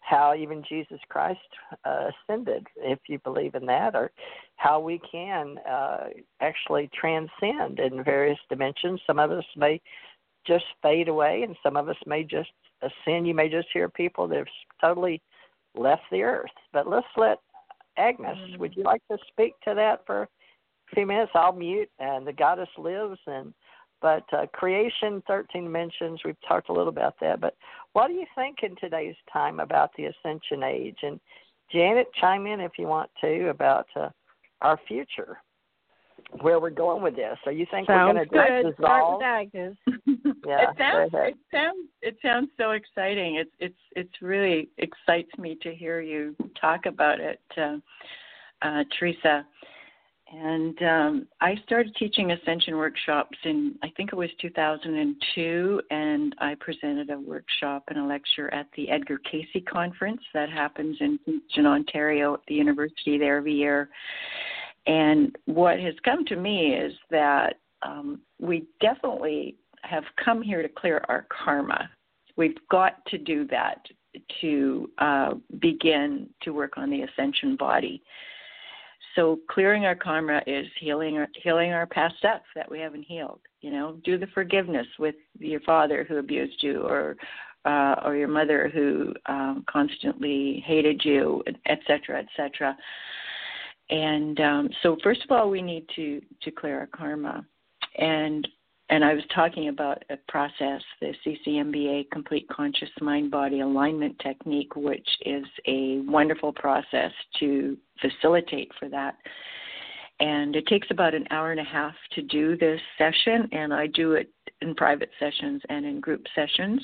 how even Jesus Christ uh, ascended, if you believe in that, or how we can uh, actually transcend in various dimensions. Some of us may just fade away, and some of us may just ascend. You may just hear people that have totally left the earth. But let's let Agnes, Mm-hmm. would you like to speak to that for a few minutes? I'll mute, and the goddess lives, and but uh, creation, 13 dimensions, we've talked a little about that. But what do you think in today's time about the ascension age? And Janet, chime in if you want to about uh, our future. where we're going with this. So you think Sounds we're going to dissolve? Agnes. Yeah, it sounds it sounds it sounds so exciting. It's it's it's really excites me to hear you talk about it, uh, uh, Teresa. And um, I started teaching ascension workshops in I think it was 2002, and I presented a workshop and a lecture at the Edgar Cayce conference that happens in Kingston, Ontario, at the university there every year. And what has come to me is that um, we definitely have come here to clear our karma. We've got to do that to uh, begin to work on the ascension body. So clearing our karma is healing our, healing our past stuff that we haven't healed. You know, do the forgiveness with your father who abused you, or uh, or your mother who um, constantly hated you, et cetera, et cetera. And um, so, first of all, we need to to clear our karma, and and I was talking about a process, the CCMBA Complete Conscious Mind Body Alignment Technique, which is a wonderful process to facilitate for that. And it takes about an hour and a half to do this session, and I do it in private sessions and in group sessions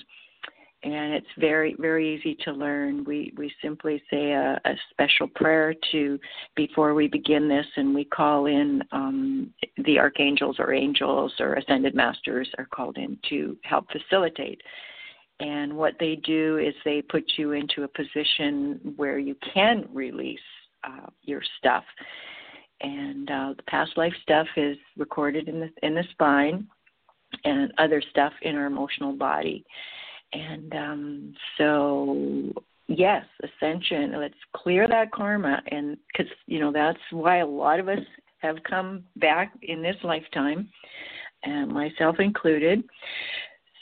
and it's very very easy to learn. We we simply say a, a special prayer to before we begin this and we call in um, the archangels or angels or ascended masters are called in to help facilitate. And what they do is they put you into a position where you can release uh, your stuff. And uh, the past life stuff is recorded in the in the spine and other stuff in our emotional body and um, so, yes, ascension. Let's clear that karma, and because you know that's why a lot of us have come back in this lifetime, and myself included.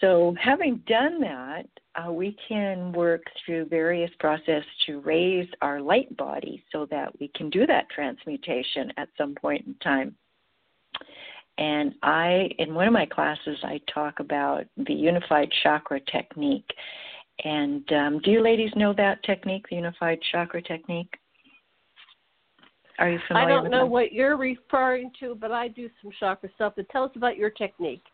So, having done that, uh, we can work through various processes to raise our light body so that we can do that transmutation at some point in time. And I, in one of my classes, I talk about the unified chakra technique. And um, do you ladies know that technique, the unified chakra technique? Are you familiar? With I don't with know that? what you're referring to, but I do some chakra stuff. But tell us about your technique.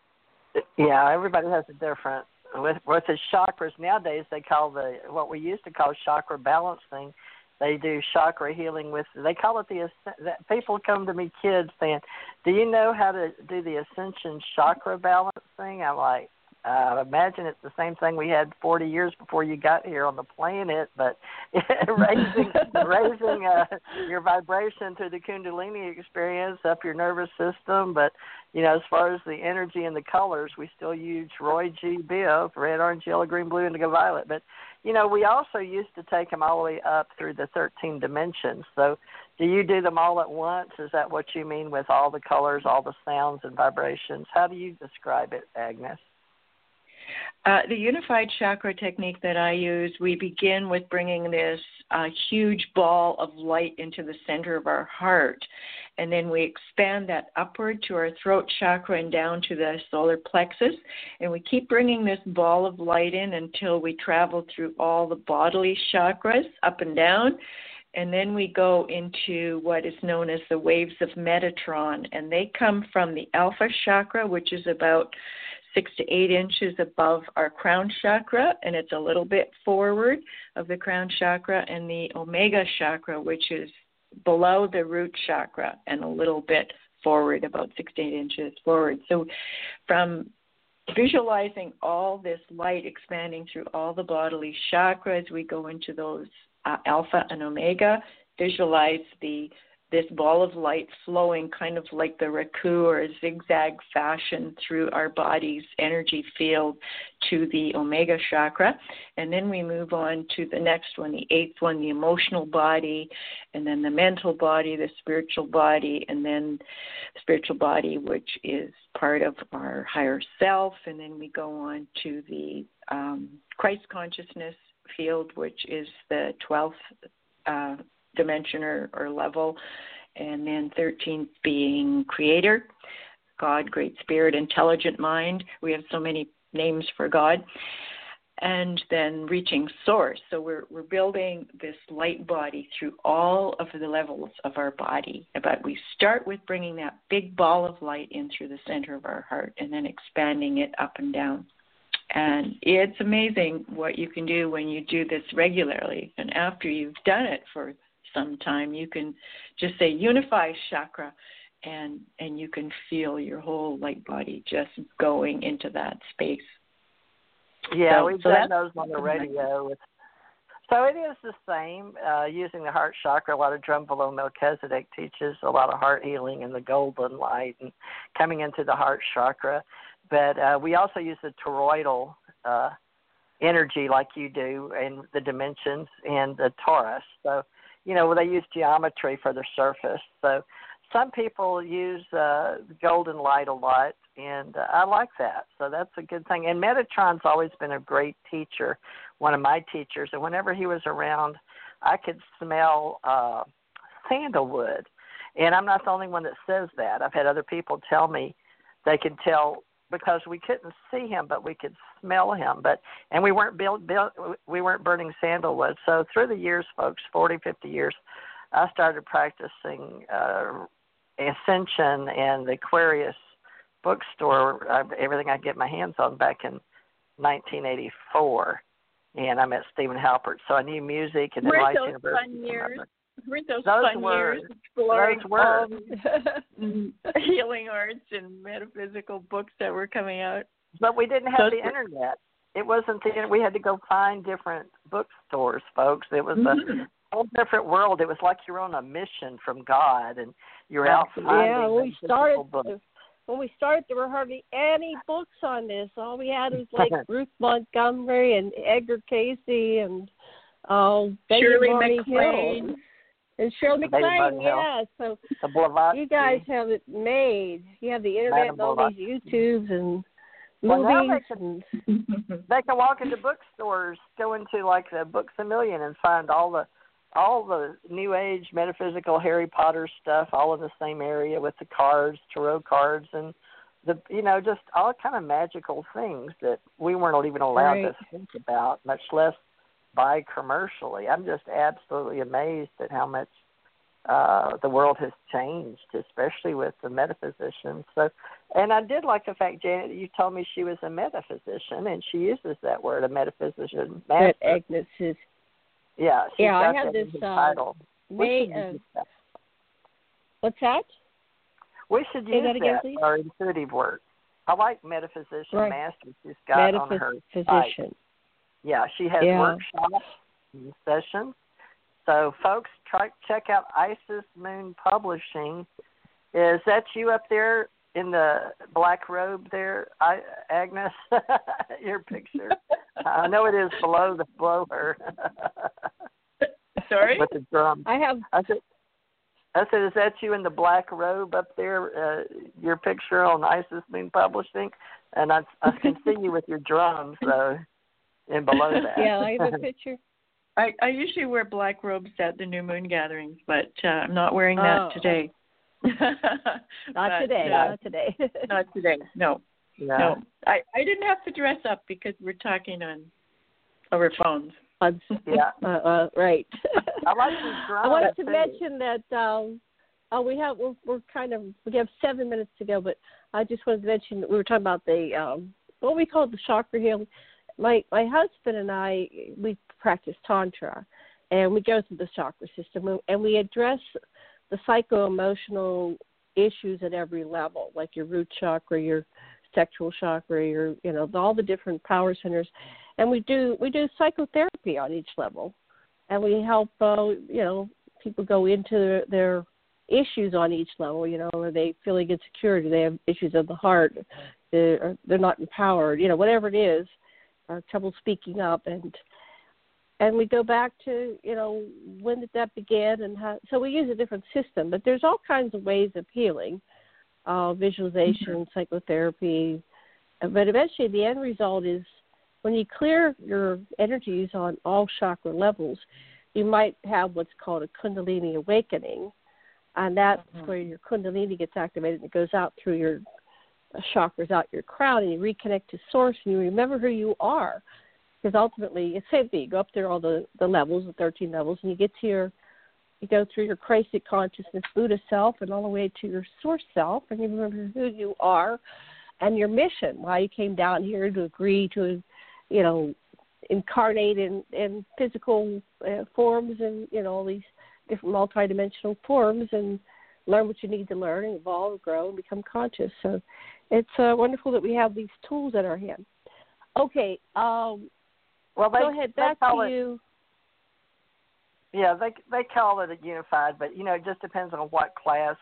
Yeah, everybody has a different. With with the chakras nowadays, they call the what we used to call chakra balancing. They do chakra healing with. They call it the. people come to me, kids, saying, "Do you know how to do the ascension chakra balancing?" I'm like, uh, imagine it's the same thing we had 40 years before you got here on the planet, but raising raising uh, your vibration through the Kundalini experience up your nervous system. But you know, as far as the energy and the colors, we still use Roy G. Biv, red, orange, yellow, green, blue, indigo, violet. But you know, we also used to take them all the way up through the 13 dimensions. So, do you do them all at once? Is that what you mean with all the colors, all the sounds and vibrations? How do you describe it, Agnes? Uh, the unified chakra technique that I use, we begin with bringing this uh, huge ball of light into the center of our heart. And then we expand that upward to our throat chakra and down to the solar plexus. And we keep bringing this ball of light in until we travel through all the bodily chakras up and down. And then we go into what is known as the waves of Metatron. And they come from the alpha chakra, which is about six to eight inches above our crown chakra, and it's a little bit forward of the crown chakra, and the omega chakra, which is below the root chakra and a little bit forward, about six to eight inches forward. So, from visualizing all this light expanding through all the bodily chakras, we go into those uh, alpha and omega. Visualize the this ball of light flowing kind of like the raku or a zigzag fashion through our body's energy field to the omega chakra. And then we move on to the next one, the eighth one, the emotional body, and then the mental body, the spiritual body, and then spiritual body, which is part of our higher self. And then we go on to the um, Christ consciousness field, which is the 12th. Uh, dimension or, or level, and then 13th being creator, God, great spirit, intelligent mind. We have so many names for God. and then reaching source. So we're we're building this light body through all of the levels of our body. But we start with bringing that big ball of light in through the center of our heart and then expanding it up and down. And it's amazing what you can do when you do this regularly. And after you've done it for some time, you can just say unify chakra and and you can feel your whole light body just going into that space. Yeah, so, we've so done those on the radio. With, so it is the same uh, using the heart chakra. A lot of Drunvalo Melchizedek teaches a lot of heart healing and the golden light and coming into the heart chakra. But uh, we also use the toroidal uh, energy like you do and the dimensions and the torus. So, you know, they use geometry for the surface. So some people use uh, golden light a lot, and uh, I like that. So that's a good thing. And Metatron's always been a great teacher, one of my teachers. And whenever he was around, I could smell uh, sandalwood. And I'm not the only one that says that. I've had other people tell me they could tell because we couldn't see him, but we could smell him. But and we weren't built, built we weren't burning sandalwood. So through the years, folks, 40, 50 years, I started practicing uh, Ascension and the Aquarius bookstore, uh, everything I get my hands on back in 1984. And I met Steven Halpern, so I knew music and then those University. Fun years? Were those, those fun were, years exploring those were. Um, healing arts and metaphysical books that were coming out? But we didn't have those the were, internet. It wasn't the we had to go find different bookstores, folks. It was mm-hmm. a whole different world. It was like you're on a mission from God, and you're out finding yeah, we started books. when we started, there were hardly any books on this. All we had was like Ruth Montgomery and Edgar Cayce and uh, Shirley MacLaine. And Shirley MacLaine, yeah. So you guys have it made. You have the internet and all these YouTubes and well, movies. Now they, can, they can walk into bookstores, go into like the Books a Million, and find all the all the new age metaphysical Harry Potter stuff all in the same area with the cards, tarot cards and the you know, just all kind of magical things that we weren't even allowed right. to think about, much less buy commercially. I'm just absolutely amazed at how much uh the world has changed, especially with the metaphysicians. So and I did like the fact, Janet, you told me she was a metaphysician and she uses that word, a metaphysician. Master. That Agnes is yeah, yeah. I have this uh, title. May of what's that? We should Say use that, again, that for intuitive work. I like metaphysician right. master. She's got on her physician. Yeah, she has yeah. workshops and sessions. So, folks, try check out Isis Moon Publishing. Is that you up there in the black robe there, I, Agnes? Your picture. I know it is below the below her. Sorry. With the drum. I have. I said, I said, is that you in the black robe up there? Uh, your picture on Isis Moon Publishing, and I, I can see you with your drums uh, and below that. Yeah, I have a picture. I, I usually wear black robes at the new moon gatherings, but uh, I'm not wearing that oh. today. not but, today. Uh, not today. not today. No. Yeah. No. I I didn't have to dress up because we're talking on over phones. yeah. Uh, uh, right. I like. I wanted to too. mention that um, uh, we have we're, we're kind of we have seven minutes to go, but I just wanted to mention that we were talking about the um, what we call the chakra healing. My my husband and I we practice tantra, and we go through the chakra system and we address the psycho emotional issues at every level, like your root chakra, your sexual chakra, your you know all the different power centers, and we do we do psychotherapy on each level, and we help uh, you know people go into their, their issues on each level. You know, are they feeling insecure? Do they have issues of the heart? They're, they're not empowered. You know, whatever it is, uh, trouble speaking up, and and we go back to you know when did that begin and how so we use a different system but there's all kinds of ways of healing uh, visualization mm-hmm. psychotherapy but eventually the end result is when you clear your energies on all chakra levels you might have what's called a kundalini awakening and that's mm-hmm. where your kundalini gets activated and it goes out through your chakras out your crown and you reconnect to source and you remember who you are because ultimately it's same thing. You go up there all the the levels, the 13 levels, and you get to your you go through your Christic consciousness, Buddha self, and all the way to your source self, and you remember who you are and your mission, why you came down here to agree to, you know, incarnate in in physical uh, forms and you know all these different multidimensional forms and learn what you need to learn and evolve, grow, and become conscious. So it's uh, wonderful that we have these tools at our hand. Okay, um, well, they, go ahead. Back to it, you. Yeah, they they call it a unified, but you know it just depends on what class.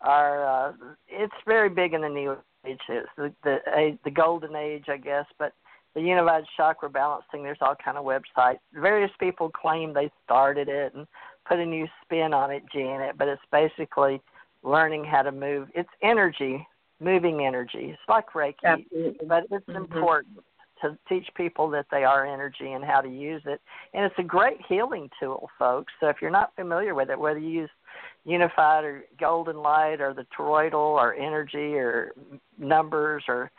Are uh, it's very big in the new age, it's the the the golden age, I guess, but the unified chakra balancing. There's all kind of websites. Various people claim they started it and put a new spin on it, Janet, but it's basically learning how to move. It's energy, moving energy. It's like Reiki, Absolutely. but it's mm-hmm. important to teach people that they are energy and how to use it. And it's a great healing tool, folks. So if you're not familiar with it, whether you use unified or golden light or the toroidal or energy or numbers or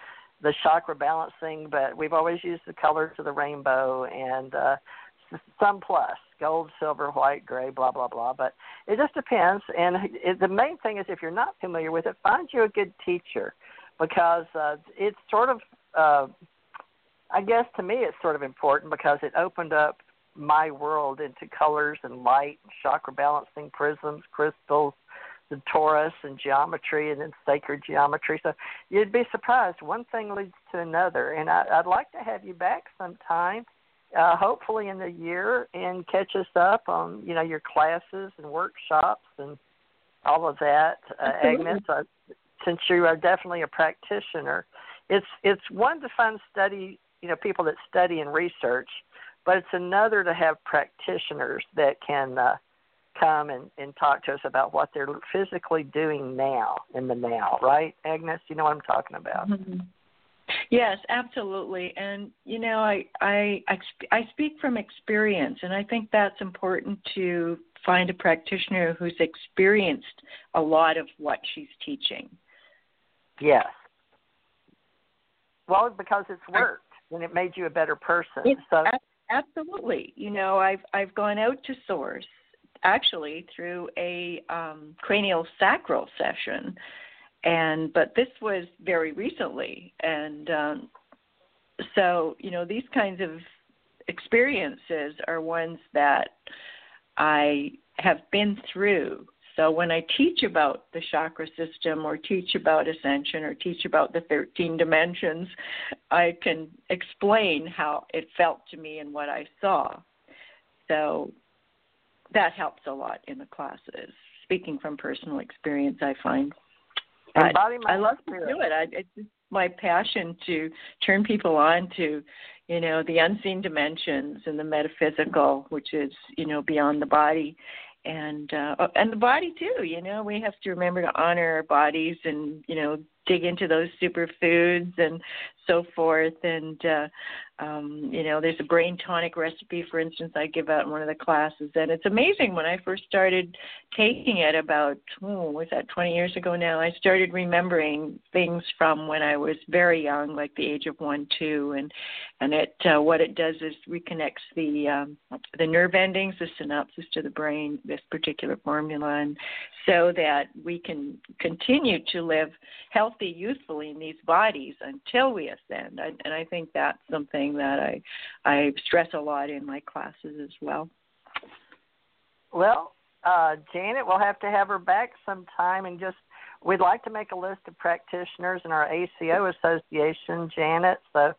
the chakra balancing, but we've always used the colors of the rainbow and uh, some plus gold, silver, white, gray, blah blah blah. But it just depends. And it, the main thing is, if you're not familiar with it, find you a good teacher because uh, it's sort of, uh, I guess to me, it's sort of important because it opened up my world into colors and light, chakra balancing prisms, crystals, the torus and geometry and then sacred geometry. So you'd be surprised. One thing leads to another. And I, I'd like to have you back sometime, uh, hopefully in the year, and catch us up on you know your classes and workshops and all of that. Uh, Agnes, uh, since you are definitely a practitioner, it's it's one to find study you know people that study and research, but it's another to have practitioners that can. Uh, come and, and talk to us about what they're physically doing now in the now, right, Agnes? You know what I'm talking about. Mm-hmm. Yes, absolutely. And you know, I, I I speak from experience, and I think that's important to find a practitioner who's experienced a lot of what she's teaching. Yes. Well, because it's worked and it made you a better person. So absolutely. You know, I've I've gone out to source actually through a um, cranial sacral session, and but this was very recently, and um, so you know these kinds of experiences are ones that I have been through. So when I teach about the chakra system or teach about ascension or teach about the 13 dimensions, I can explain how it felt to me and what I saw. So that helps a lot in the classes. Speaking from personal experience, I find. But I love spirit. to do it. I, it's my passion to turn people on to, you know, the unseen dimensions and the metaphysical, which is, you know, beyond the body, and uh, and the body too. You know, we have to remember to honor our bodies and you know dig into those superfoods and so forth. And uh, um, you know, there's a brain tonic recipe, for instance, I give out in one of the classes, and it's amazing. When I first started taking it, about oh, was that 20 years ago now, I started remembering things from when I was very young, like the age of one, two, and and it uh, what it does is reconnects the um, the nerve endings, the synapses to the brain, this particular formula, and so that we can continue to live healthy, youthfully in these bodies until we ascend. And, and I think that's something that I I stress a lot in my classes as well. Well, uh, Janet, we'll have to have her back sometime and just we'd like to make a list of practitioners in our ACO association, Janet. So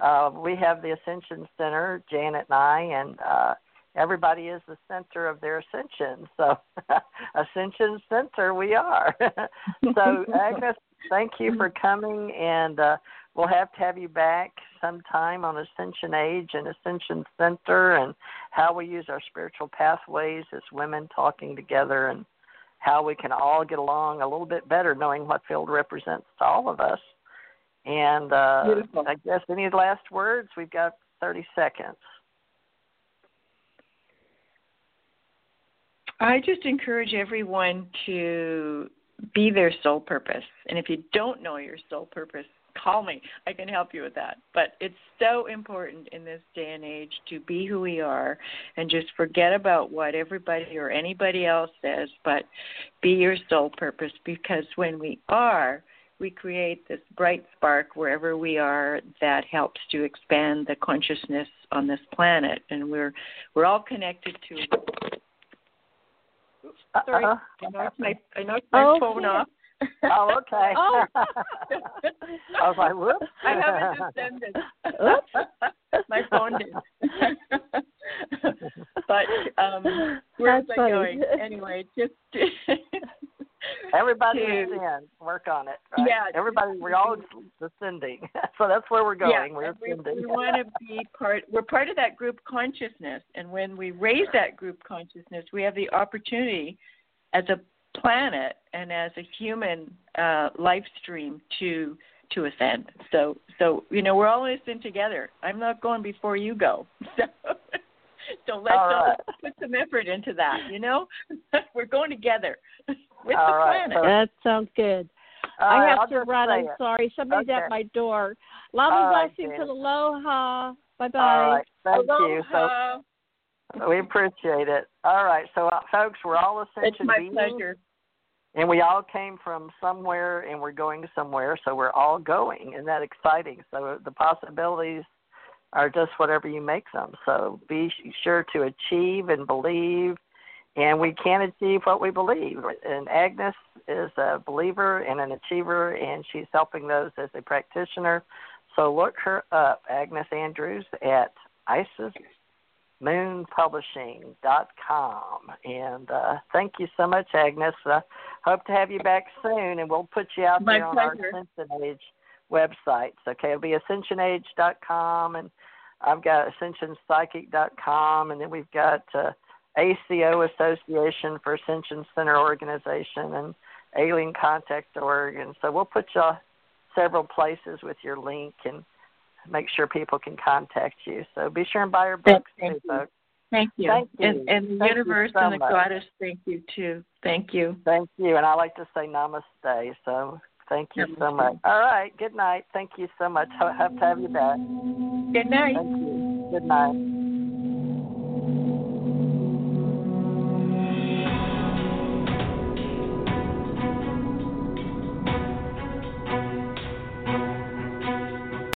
uh, we have the Ascension Center, Janet and I, and uh, everybody is the center of their ascension. So, Ascension Center, we are. so, Agnes, thank you for coming, and uh, we'll have to have you back sometime on Ascension Age and Ascension Center and how we use our spiritual pathways as women talking together and how we can all get along a little bit better knowing what field represents to all of us. And uh, I guess any last words? We've got 30 seconds. I just encourage everyone to be their soul purpose. And if you don't know your soul purpose, call me. I can help you with that. But it's so important in this day and age to be who we are and just forget about what everybody or anybody else says, but be your sole purpose because when we are, we create this bright spark wherever we are that helps to expand the consciousness on this planet and we're we're all connected to sorry, uh-uh. I knocked my I knocked my oh, phone off. Oh, okay. oh. I was like, whoops. I haven't descended. My phone did. but um where's That's I funny. going? Anyway, just Everybody to, is in. Work on it. Right? Yeah. Everybody, we're all descending. so that's where we're going. Yeah, we're ascending. we want to be part. We're part of that group consciousness, and when we raise that group consciousness, we have the opportunity, as a planet and as a human uh, life stream, to to ascend. So, so you know, we're all in together. I'm not going before you go. So, so let's right. put some effort into that. You know, we're going together with All the right, planet. so- That sounds good. All I right, have I'll to run. I'm it. sorry. Somebody's Okay. at my door. Love All and right, blessings Janet. and aloha. Bye bye. All right. Thank you. So Aloha. we appreciate it. All right. So, uh, folks, we're all It's ascension my beings. pleasure. And we all came from somewhere and we're going somewhere, so we're all going. Isn't that exciting? So the possibilities are just whatever you make them. So be sure to achieve and believe, and we can achieve what we believe. And Agnes is a believer and an achiever, and she's helping those as a practitioner. So look her up, Agnes Andrews, at IsisMoonPublishing.com. And uh, thank you so much, Agnes. Uh, hope to have you back soon, and we'll put you out My there on pleasure. our Ascension Age websites. Okay, it'll be ascensionage.com, and I've got ascensionpsychic.com, and then we've got uh, ACO Association for Ascension Center Organization and Alien Contact Org. And so we'll put you several places with your link and make sure people can contact you. So be sure and buy your books thank too, you. folks. Thank you. Thank you. And, and the Thank universe so and the much. goddess, thank you too. Thank you. Thank you. And I like to say namaste. So thank you so much. All right. Good night. Thank you so much. Ho- Hope to have you back. Good night. Thank you. Good night.